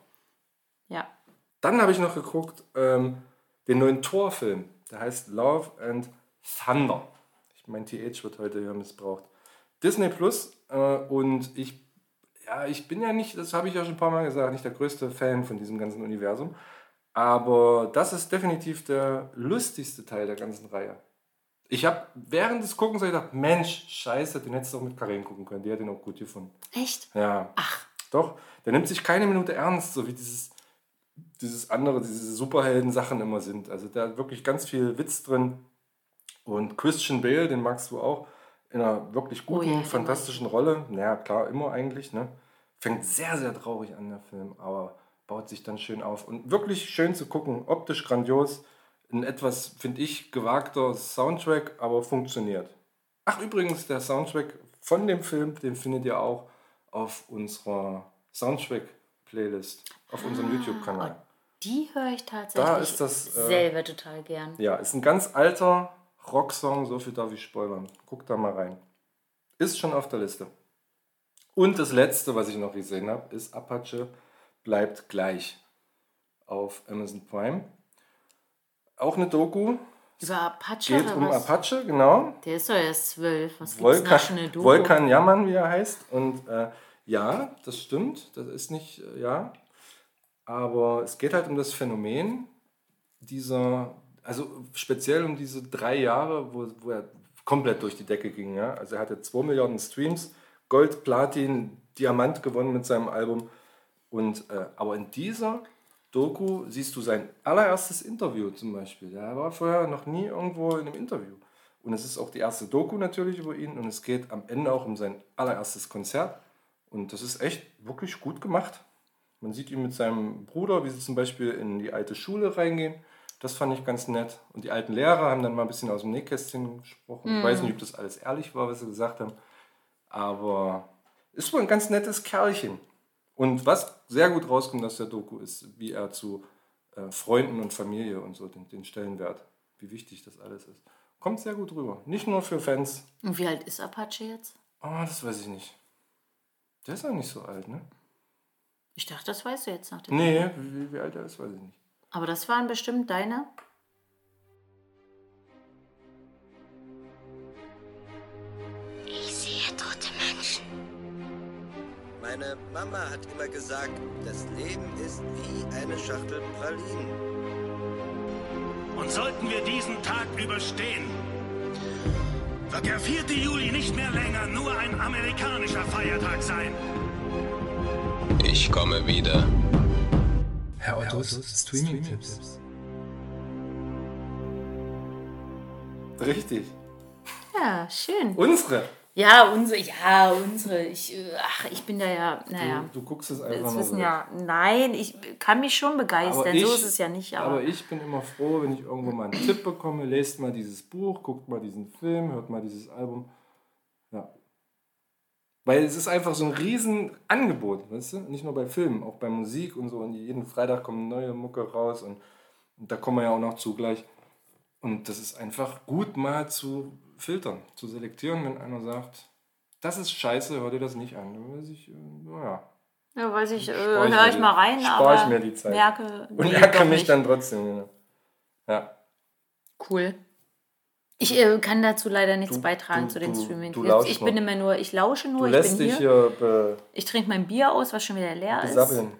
Dann habe ich noch geguckt, ähm, den neuen Torfilm. Der heißt Love and Thunder. Ich mein TH wird heute hier missbraucht. Disney Plus äh, und ich, ja, ich bin ja nicht, das habe ich ja schon ein paar Mal gesagt, nicht der größte Fan von diesem ganzen Universum. Aber das ist definitiv der lustigste Teil der ganzen Reihe. Ich habe während des Guckens gedacht, Mensch, scheiße, den hättest du auch mit Karin gucken können. Die hat den auch gut gefunden. Echt? Ja. Ach. Doch, der nimmt sich keine Minute ernst, so wie dieses, dieses andere, diese Superhelden-Sachen immer sind. Also da hat wirklich ganz viel Witz drin. Und Christian Bale, den magst du auch, in einer wirklich guten, Oh ja, fantastischen Rolle. Naja, klar, immer eigentlich. Ne? Fängt sehr, sehr traurig an, der Film, aber baut sich dann schön auf. Und wirklich schön zu gucken, optisch grandios. Ein etwas, finde ich, gewagter Soundtrack, aber funktioniert. Ach, übrigens, der Soundtrack von dem Film, den findet ihr auch auf unserer Soundtrack-Playlist, auf unserem YouTube-Kanal. Die höre ich tatsächlich Da ist das, äh, selber total gern. Ja, ist ein ganz alter Rocksong, so viel darf ich spoilern. Guckt da mal rein. Ist schon auf der Liste. Und das letzte, was ich noch gesehen habe, ist Apache bleibt gleich auf Amazon Prime. Auch eine Doku. Über Apache Geht oder um was? Apache, genau. Der ist doch erst zwölf. Was gibt's da schon eine Volkan, Doku? Volkan Jammern, wie er heißt. Und äh, ja, das stimmt. Das ist nicht, äh, ja. Aber es geht halt um das Phänomen dieser, also speziell um diese drei Jahre, wo, wo er komplett durch die Decke ging. Ja? Also er hatte 2 Milliarden Streams, Gold, Platin, Diamant gewonnen mit seinem Album. Und, äh, aber in dieser Doku siehst du sein allererstes Interview zum Beispiel. Er war vorher noch nie irgendwo in einem Interview. Und es ist auch die erste Doku natürlich über ihn und es geht am Ende auch um sein allererstes Konzert. Und das ist echt wirklich gut gemacht. Man sieht ihn mit seinem Bruder, wie sie zum Beispiel in die alte Schule reingehen. Das fand ich ganz nett. Und die alten Lehrer haben dann mal ein bisschen aus dem Nähkästchen gesprochen. Ich weiß nicht, ob das alles ehrlich war, was sie gesagt haben. Aber ist wohl ein ganz nettes Kerlchen. Und was sehr gut rauskommt aus der Doku ist, wie er zu äh, Freunden und Familie und so den, den Stellenwert, wie wichtig das alles ist. Kommt sehr gut rüber. Nicht nur für Fans. Und wie alt ist Apache jetzt? Oh, das weiß ich nicht. Der ist auch nicht so alt, ne? Ich dachte, das weißt du jetzt nach dem. Nee, wie, wie alt er ist, weiß ich nicht. Aber das waren bestimmt deine. Ich sehe tote Menschen. Meine Mama hat immer gesagt, das Leben ist wie eine Schachtel Pralinen. Und sollten wir diesen Tag überstehen, wird der 4. Juli nicht mehr länger nur ein amerikanischer Feiertag sein. Ich komme wieder. Herr Ottos Streaming-Tipps. Richtig. Ja, schön. Unsere. Ja, unsere, ja, unsere. Ich, äh, ach, ich bin da ja, naja. Du, du guckst es einfach Das nur wissen so. ja, nein, ich kann mich schon begeistern. Aber so ich- ist es ja nicht, aber, Aber ich bin immer froh, wenn ich irgendwo mal einen Tipp bekomme, lest mal dieses Buch, guckt mal diesen Film, hört mal dieses Album. Ja. Weil es ist einfach so ein Riesenangebot, weißt du? Nicht nur bei Filmen, auch bei Musik und so. Und jeden Freitag kommt neue Mucke raus und, und da kommen wir ja auch noch zu gleich. Und das ist einfach gut mal zu filtern, zu selektieren, wenn einer sagt, das ist scheiße, hör dir das nicht an. Dann weiß ich, äh, naja. ja, weiß ich, äh, Spar ich höre mal rein, aber ich mir die Zeit. merke, Und ärgere doch mich nicht. dann trotzdem. Genau. Ja. Cool. Ich äh, kann dazu leider nichts Du- beitragen du- zu den du- streaming Ich lauschst bin immer nur, ich lausche nur, Du ich lässt bin dich hier. hier be Ich trinke mein Bier aus, was schon wieder leer ist. besabbeln.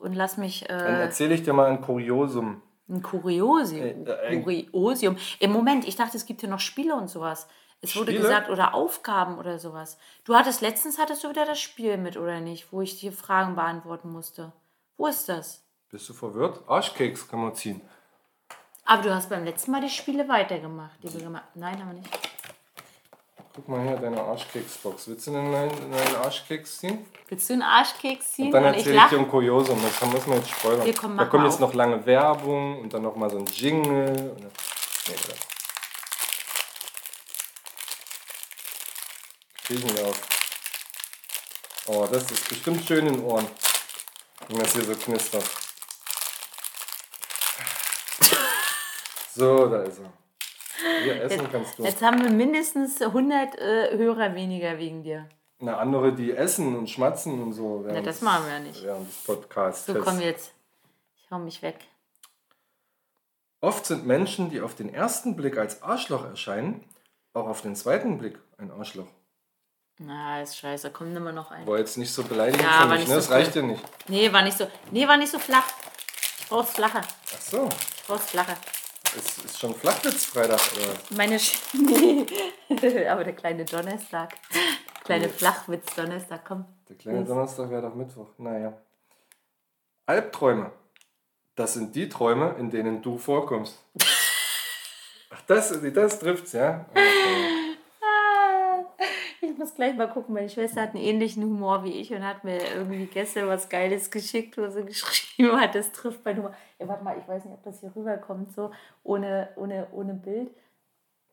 Und lass mich. Dann Äh, erzähle ich dir mal ein Kuriosum. Ein Kuriosium. Äh, äh, ein- Kuriosium. Im Moment, ich dachte, es gibt hier noch Spiele und sowas. Es wurde Spiele? gesagt, oder Aufgaben oder sowas. Du hattest letztens hattest du wieder das Spiel mit, oder nicht? Wo ich dir Fragen beantworten musste. Wo ist das? Bist du verwirrt? Arschkeks kann man ziehen. Aber du hast beim letzten Mal die Spiele weitergemacht, die wir gemacht Nein, haben wir nicht. Guck mal hier, deine Arschkeksbox. Willst du einen neuen, neuen Arschkeks ziehen? Willst du einen Arschkeks ziehen? Und dann ich erzähle ich dir ein Kuriosum. Das muss man jetzt spoilern. Hier, komm, da kommt jetzt auf. noch lange Werbung und dann noch mal so ein Jingle. Und dann, nee, oder? Krieg ich nicht auf. Oh, das ist bestimmt schön in den Ohren. Wenn das hier so knistert. So, da ist er. Hier essen kannst du. Jetzt haben wir mindestens 100 äh, Hörer weniger wegen dir. Eine andere, die essen und schmatzen und so. während das machen wir ja nicht. Während des Podcasts. So, komm jetzt. Ich hau mich weg. Oft sind Menschen, die auf den ersten Blick als Arschloch erscheinen, auch auf den zweiten Blick ein Arschloch. Na, ist scheiße. Komm, nimm mal noch einen. War jetzt nicht so beleidigend Ja, für mich, ne? so Das reicht dir nicht. Nee, war nicht so. Nee, war nicht so flach. Ich brauch's flacher. Ach so, Ich brauch's flacher. Es ist schon Flachwitz-Freitag, oder? Meine Sch nee. Aber der kleine Donnerstag. Kleine Flachwitz-Donnerstag, komm. Der kleine Donnerstag wäre doch Mittwoch. Naja. Albträume. Das sind die Träume, in denen du vorkommst. Ach, das, das trifft's, ja? Okay. Muss gleich mal gucken. Meine Schwester hat einen ähnlichen Humor wie ich und hat mir irgendwie gestern was Geiles geschickt, wo sie geschrieben hat, das trifft mein Humor. Ja, warte mal, ich weiß nicht, ob das hier rüberkommt, so ohne, ohne, ohne Bild.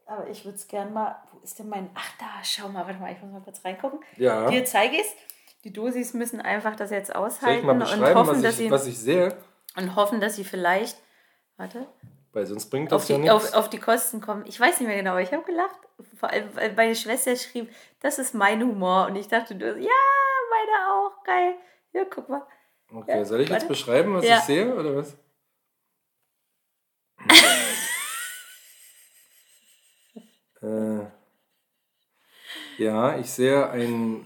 Aber ich würde es gern mal. Wo ist denn mein. Ach, da, schau mal, warte mal, ich muss mal kurz reingucken. Ja. Dir zeige ich es. Die Dosis müssen einfach das jetzt aushalten und hoffen, was dass ich, sie, was ich sehe? und hoffen, dass sie vielleicht. Warte Weil sonst bringt das auf ja die, nichts. auf, auf die Kosten kommen. Ich weiß nicht mehr genau, aber ich habe gelacht. Vor allem, weil meine Schwester schrieb, das ist mein Humor. Und ich dachte, du, ja, meine auch, geil. Ja, guck mal. Okay, Ja, soll ich jetzt warte. beschreiben, was Ja. ich sehe, oder was? äh, ja, ich sehe einen,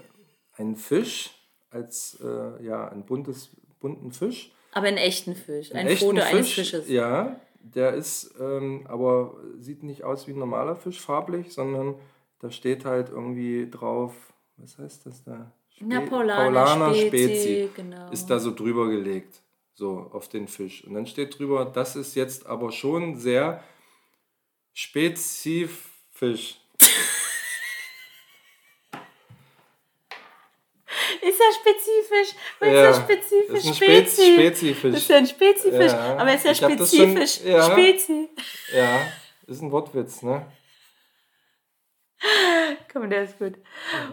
einen Fisch als äh, ja, ein buntes, bunten Fisch. Aber einen echten Fisch. Ein Einen echten Foto eines Fisches. Ja, der ist ähm, aber sieht nicht aus wie ein normaler Fisch farblich, sondern da steht halt irgendwie drauf, was heißt das da? Spe Na, Paulaner Spezi, genau. Ist da so drüber gelegt, so auf den Fisch. Und dann steht drüber, das ist jetzt aber schon sehr spezifisch. Ist ja spezifisch. Was Ja, ist ja spezifisch? ist ein Spezi- Spezi. Spezifisch. Ist ja ein Spezifisch. Ja, aber ist ja ich das schon- spezifisch. ja. Spezi. Ja, ist ein Wortwitz, ne? Komm, der ist gut.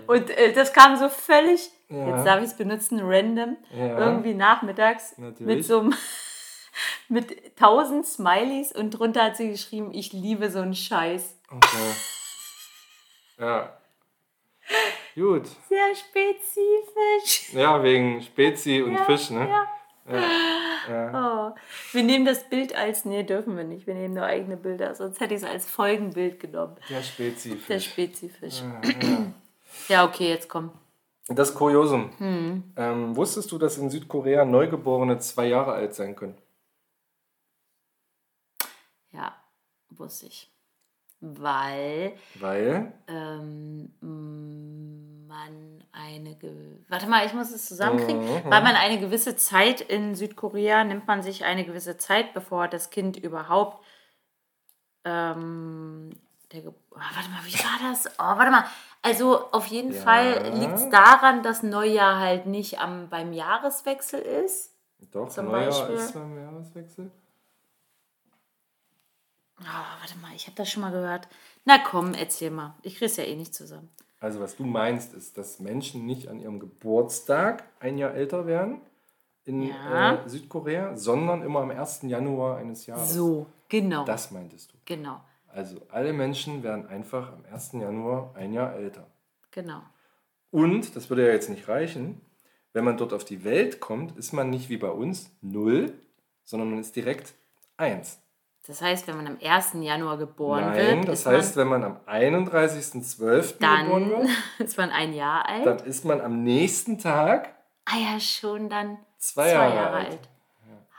Und äh, das kam so völlig, Ja. jetzt darf ich es benutzen, random, Ja. irgendwie nachmittags Natürlich. mit so einem, mit tausend Smileys und drunter hat sie geschrieben, ich liebe so einen Scheiß. Okay. Ja. Gut. Sehr spezifisch. Ja, wegen Spezi und Ja, Fisch, ne? Ja. Ja. Oh. Wir nehmen das Bild als, nee, dürfen wir nicht. Wir nehmen nur eigene Bilder, sonst hätte ich es als Folgenbild genommen. Der Spezifisch. Der Spezifisch. Ja, okay, jetzt komm. Das Kuriosum. Hm. Ähm, wusstest du, dass in Südkorea Neugeborene zwei Jahre alt sein können? Ja, wusste ich. Weil Weil. ähm, man eine warte mal, ich muss es zusammenkriegen, Mhm. weil man eine gewisse Zeit in Südkorea nimmt man sich eine gewisse Zeit, bevor das Kind überhaupt ähm, der Ge oh, warte mal, wie war das? Oh, warte mal. Also auf jeden Ja. Fall liegt es daran, dass Neujahr halt nicht am, beim Jahreswechsel ist. Doch, Zum Neujahr Beispiel? ist beim Jahreswechsel. Ah, warte mal, ich habe das schon mal gehört. Na komm, erzähl mal. Ich krieg's ja eh nicht zusammen. Also, was du meinst, ist, dass Menschen nicht an ihrem Geburtstag ein Jahr älter werden in Ja. äh, Südkorea, sondern immer am 1. Januar eines Jahres. So, genau. Das meintest du. Genau, Also, alle Menschen werden einfach am 1. Januar ein Jahr älter. genau. Und, das würde ja jetzt nicht reichen, wenn man dort auf die Welt kommt, ist man nicht wie bei uns 0, sondern man ist direkt 1. Das heißt, wenn man am 1. Januar geboren Nein, wird, das ist heißt, man, wenn man am 31.12. geboren dann wird, ist man ein Jahr alt. dann ist man am nächsten Tag ah ja, schon dann zwei, Jahre, alt.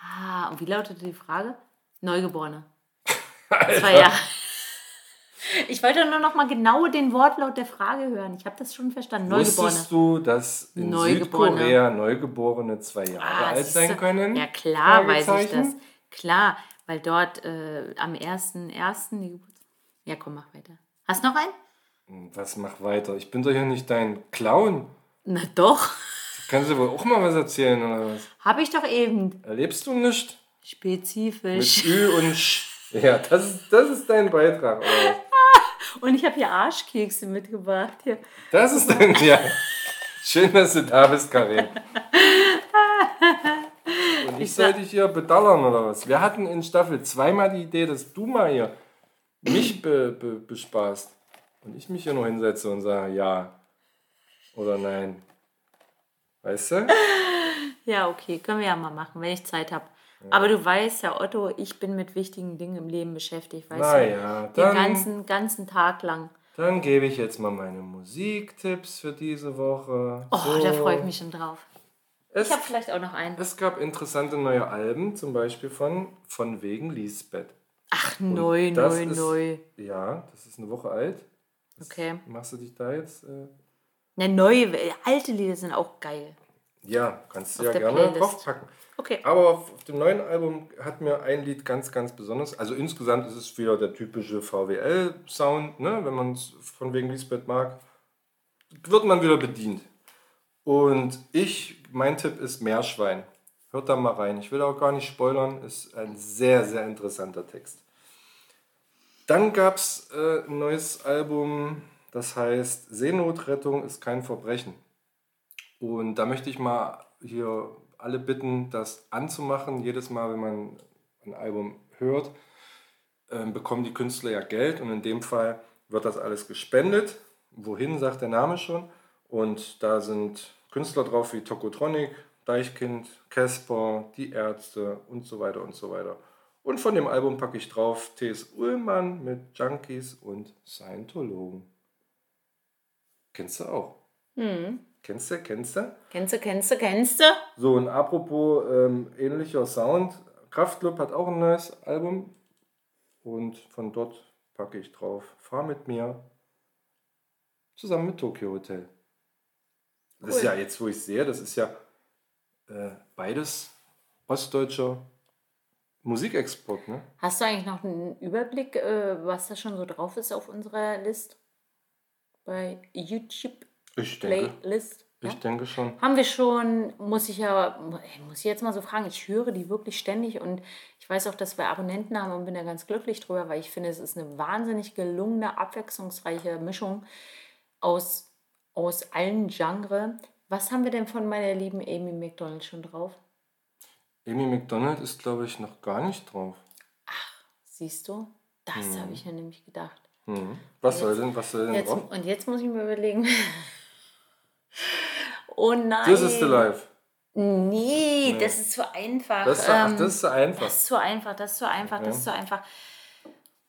Ah, und wie lautete die Frage? Neugeborene. Zwei Jahre. Ich wollte nur noch mal genau den Wortlaut der Frage hören. Ich habe das schon verstanden. Neugeborene. Wusstest du, dass in Neugeborene. Südkorea Neugeborene zwei Jahre Ah, alt sein können? Ja, klar weiß ich das. Klar, weil dort äh, am 1.1. die Geburt. Ja, komm, mach weiter. Hast noch einen? Was mach weiter? Ich bin doch hier nicht dein Clown. Na doch. Kannst du wohl auch mal was erzählen oder was? Habe ich doch eben. Erlebst du nicht? Mit Spezifisch. Ü und Sch. Ja, das ist, das ist dein Beitrag. Und ich habe hier Arschkekse mitgebracht. Hier. Das ist dein, ja. Schön, dass du da bist, Karin. Ich soll dich hier bedallern oder was? Wir hatten in Staffel zweimal die Idee, dass du mal hier mich be, be, bespaßt. Und ich mich hier nur hinsetze und sage ja oder nein. Weißt du? Ja, okay, können wir ja mal machen, wenn ich Zeit habe. Aber du weißt ja, Otto, ich bin mit wichtigen Dingen im Leben beschäftigt, weißt Naja, du? Den dann, ganzen, ganzen Tag lang. dann gebe ich jetzt mal meine Musiktipps für diese Woche. Oh, So. da freue ich mich schon drauf. Es, Ich habe vielleicht auch noch einen. es gab interessante neue Alben, zum Beispiel von Von wegen Lisbeth. Ach, neu, das neu, ist- neu. Ja, das ist eine Woche alt. Okay. Machst du dich da jetzt? Äh, Na, neue, alte Lieder sind auch geil. ja, kannst du ja gerne Playlist. draufpacken. Okay. Aber auf, auf dem neuen Album hat mir ein Lied ganz, ganz besonders. Also insgesamt ist es wieder der typische VWL-Sound, ne? wenn man es von wegen Lisbeth mag, wird man wieder bedient. Und ich, mein Tipp ist Meerschwein. Hört da mal rein. Ich will auch gar nicht spoilern, ist ein sehr, sehr interessanter Text. Dann gab es äh, ein neues Album, das heißt Seenotrettung ist kein Verbrechen. Und da möchte ich mal hier alle bitten, das anzumachen. Jedes Mal, wenn man ein Album hört, ähm, bekommen die Künstler ja Geld und in dem Fall wird das alles gespendet. Wohin, sagt der Name schon. Und da sind Künstler drauf wie Tokotronic, Deichkind, Casper, Die Ärzte und so weiter und so weiter. Und von dem Album packe ich drauf T.S. Ullmann mit Junkies und Scientologen. Kennst du auch? Hm. Kennst du, kennst du? Kennst du, kennst du, kennst du? So, und apropos ähm, ähnlicher Sound, Kraftklub hat auch ein neues Album und von dort packe ich drauf, fahr mit mir zusammen mit Tokyo Hotel. Das ist ja jetzt, wo ich sehe, das ist ja äh, beides ostdeutscher Musikexport, ne? Hast du eigentlich noch einen Überblick, äh, was da schon so drauf ist auf unserer List? Bei YouTube Ich denke, Playlist? Ja? ich denke schon. Haben wir schon, muss ich ja, muss ich jetzt mal so fragen, ich höre die wirklich ständig und ich weiß auch, dass wir Abonnenten haben und bin da ganz glücklich drüber, weil ich finde, es ist eine wahnsinnig gelungene, abwechslungsreiche Mischung aus, aus allen Genres. Was haben wir denn von meiner lieben Amy McDonald schon drauf? Amy McDonald ist, glaube ich, noch gar nicht drauf. Siehst du? Das habe ich mir nämlich gedacht. Mhm. Was soll denn, was soll denn Jetzt, drauf? und jetzt muss ich mir überlegen. oh nein. This is the life. Nee, das ist zu einfach. Das ist, ach, Ähm, das ist so einfach. Das ist zu einfach, das ist zu einfach, das ist zu einfach.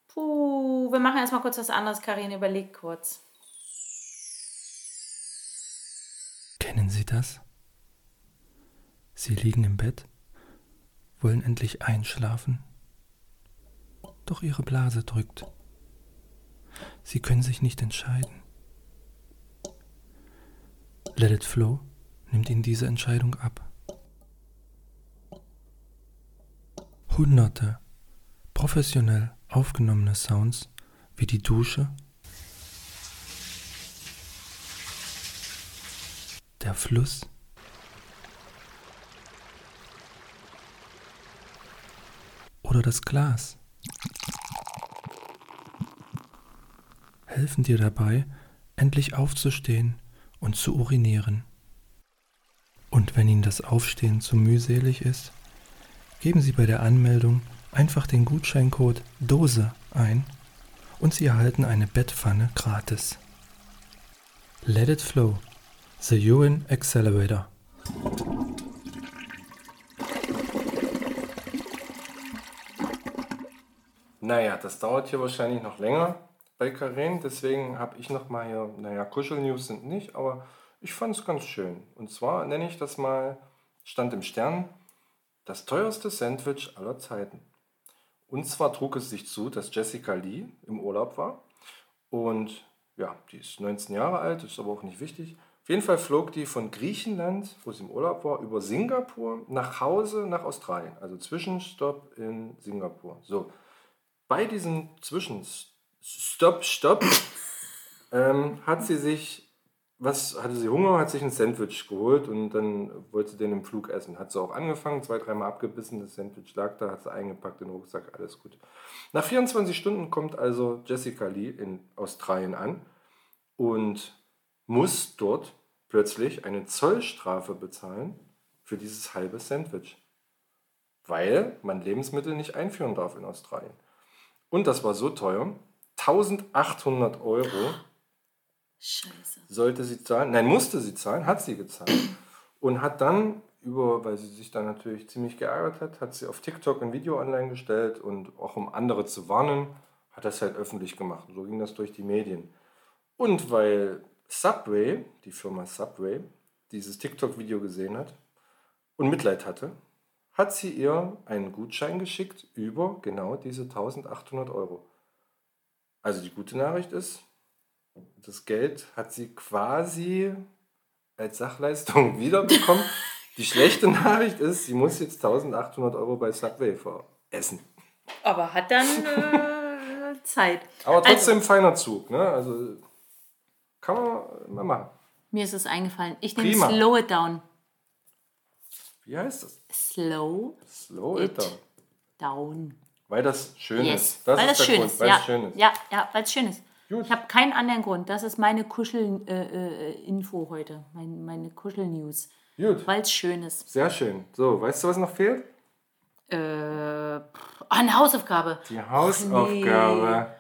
Puh, wir machen erstmal kurz was anderes. Karin, überleg kurz. Kennen Sie das? Sie liegen im Bett, wollen endlich einschlafen, doch Ihre Blase drückt. Sie können sich nicht entscheiden. Let It Flow nimmt Ihnen diese Entscheidung ab. Hunderte professionell aufgenommene Sounds wie die Dusche, der Fluss, oder das Glas helfen dir dabei, endlich aufzustehen und zu urinieren. Und wenn Ihnen das Aufstehen zu mühselig ist, geben Sie bei der Anmeldung einfach den Gutscheincode DOSE ein und Sie erhalten eine Bettpfanne gratis. Let it flow. The Urine Accelerator. Naja, das dauert hier wahrscheinlich noch länger bei Karen, deswegen habe ich noch mal hier, naja, Kuschelnews sind nicht, aber ich fand es ganz schön. Und zwar nenne ich das mal, stand im Stern, das teuerste Sandwich aller Zeiten. Und zwar trug es sich zu, dass Jessica Lee im Urlaub war. Und ja, die ist 19 Jahre alt, ist aber auch nicht wichtig. Auf jeden Fall flog die von Griechenland, wo sie im Urlaub war, über Singapur nach Hause nach Australien. Also Zwischenstopp in Singapur. So, bei diesem Zwischenstopp, Stopp, ähm, hat sie sich, was hatte sie Hunger, hat sich ein Sandwich geholt und dann wollte sie den im Flug essen. Hat sie auch angefangen, zwei, dreimal abgebissen, das Sandwich lag da, hat sie eingepackt in den Rucksack, alles gut. Nach 24 Stunden kommt also Jessica Lee in Australien an und muss dort plötzlich eine Zollstrafe bezahlen für dieses halbe Sandwich. Weil man Lebensmittel nicht einführen darf in Australien. Und das war so teuer, 1800 Euro Scheiße. sollte sie zahlen, nein, musste sie zahlen, hat sie gezahlt und hat dann über, weil sie sich dann natürlich ziemlich geärgert hat, hat sie auf TikTok ein Video online gestellt und auch um andere zu warnen, hat das halt öffentlich gemacht. Und so ging das durch die Medien. Und weil Subway, die Firma Subway, dieses TikTok-Video gesehen hat und Mitleid hatte, hat sie ihr einen Gutschein geschickt über genau diese 1800 Euro. Also die gute Nachricht ist, das Geld hat sie quasi als Sachleistung wiederbekommen. Die schlechte Nachricht ist, sie muss jetzt 1800 Euro bei Subway essen. Aber hat dann äh, Zeit. Aber trotzdem ein feiner Zug, ne? Also kann man mal machen. Mir ist es eingefallen. Ich nehme Prima. Slow It Down. Wie heißt das? Slow Slow It it down. Down. Weil das schön Yes. ist. Das weil ist das schön Grund, ist. weil Ja. es schön ist. ja, ja, weil es schön ist. Gut. Ich habe keinen anderen Grund. Das ist meine Kuschel-Info äh, äh, heute. Mein, meine Kuschel-News. Gut. Weil es schön ist. Sehr schön. So, weißt du, was noch fehlt? Äh, pff, ah, eine Hausaufgabe. Die Hausaufgabe.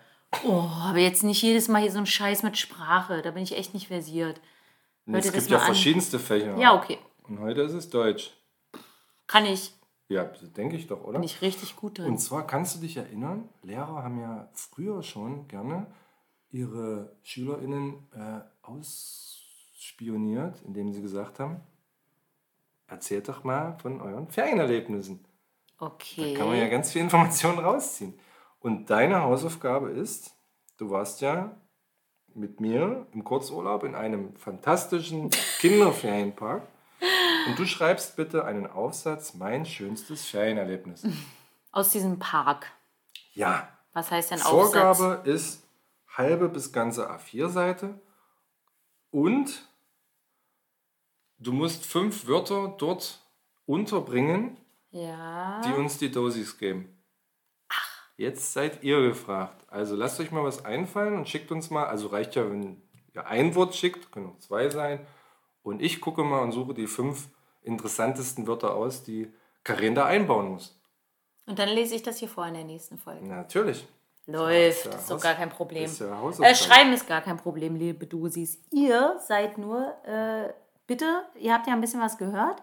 Oh, aber jetzt nicht jedes Mal hier so ein Scheiß mit Sprache. Da bin ich echt nicht versiert. Hör es das gibt ja mal an. verschiedenste Fächer. Ja, okay. Und heute ist es Deutsch. Kann ich. Ja, denke ich doch, oder? Bin ich richtig gut drin. Und zwar kannst du dich erinnern, Lehrer haben ja früher schon gerne ihre SchülerInnen äh, ausspioniert, indem sie gesagt haben, erzählt doch mal von euren Ferienerlebnissen. okay. Kann man ja ganz viel Informationen rausziehen. Und deine Hausaufgabe ist, du warst ja mit mir im Kurzurlaub in einem fantastischen Kinderferienpark. Und du schreibst bitte einen Aufsatz, mein schönstes Ferienerlebnis. Aus diesem Park. Ja, Was heißt denn Aufsatz? Vorgabe ist halbe bis ganze A4-Seite und du musst fünf Wörter dort unterbringen, Ja. die uns die Dosis geben. Jetzt seid ihr gefragt. Also lasst euch mal was einfallen und schickt uns mal, also reicht ja, wenn ihr ein Wort schickt, können auch zwei sein. Und ich gucke mal und suche die fünf interessantesten Wörter aus, die Karin da einbauen muss. Und dann lese ich das hier vor in der nächsten Folge. Natürlich. Läuft. Das ist doch gar kein Problem. ist ja äh, Schreiben ist gar kein Problem, liebe Dosis. Ihr seid nur, äh, bitte, ihr habt ja ein bisschen was gehört.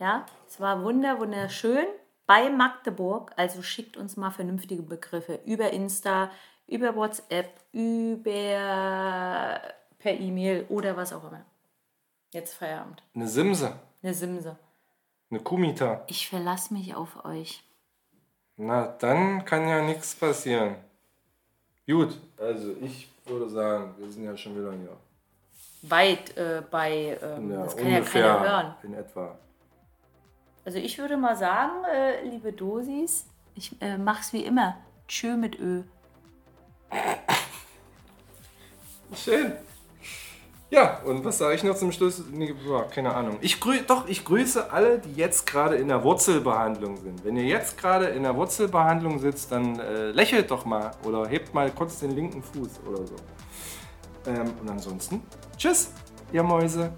Ja, es war wunder, wunderschön bei Magdeburg. Also schickt uns mal vernünftige Begriffe über Insta, über WhatsApp, über per E-Mail oder was auch immer. Jetzt Feierabend. Eine Simse, Eine Simse. eine Kumita. Ich verlasse mich auf euch. Na, dann kann ja nichts passieren. Gut, also ich würde sagen, wir sind ja schon wieder hier. Weit äh, bei, ähm, Ja, das kann ja keiner hören. in etwa. Also ich würde mal sagen, äh, liebe Dosis, ich äh, mach's wie immer. Tschö mit Ö. Schön. Ja, und was sage ich noch zum Schluss? Nee, boah, keine Ahnung. Ich grü doch, ich grüße alle, die jetzt gerade in der Wurzelbehandlung sind. Wenn ihr jetzt gerade in der Wurzelbehandlung sitzt, dann äh, lächelt doch mal oder hebt mal kurz den linken Fuß oder so. Ähm, und ansonsten, tschüss, ihr Mäuse.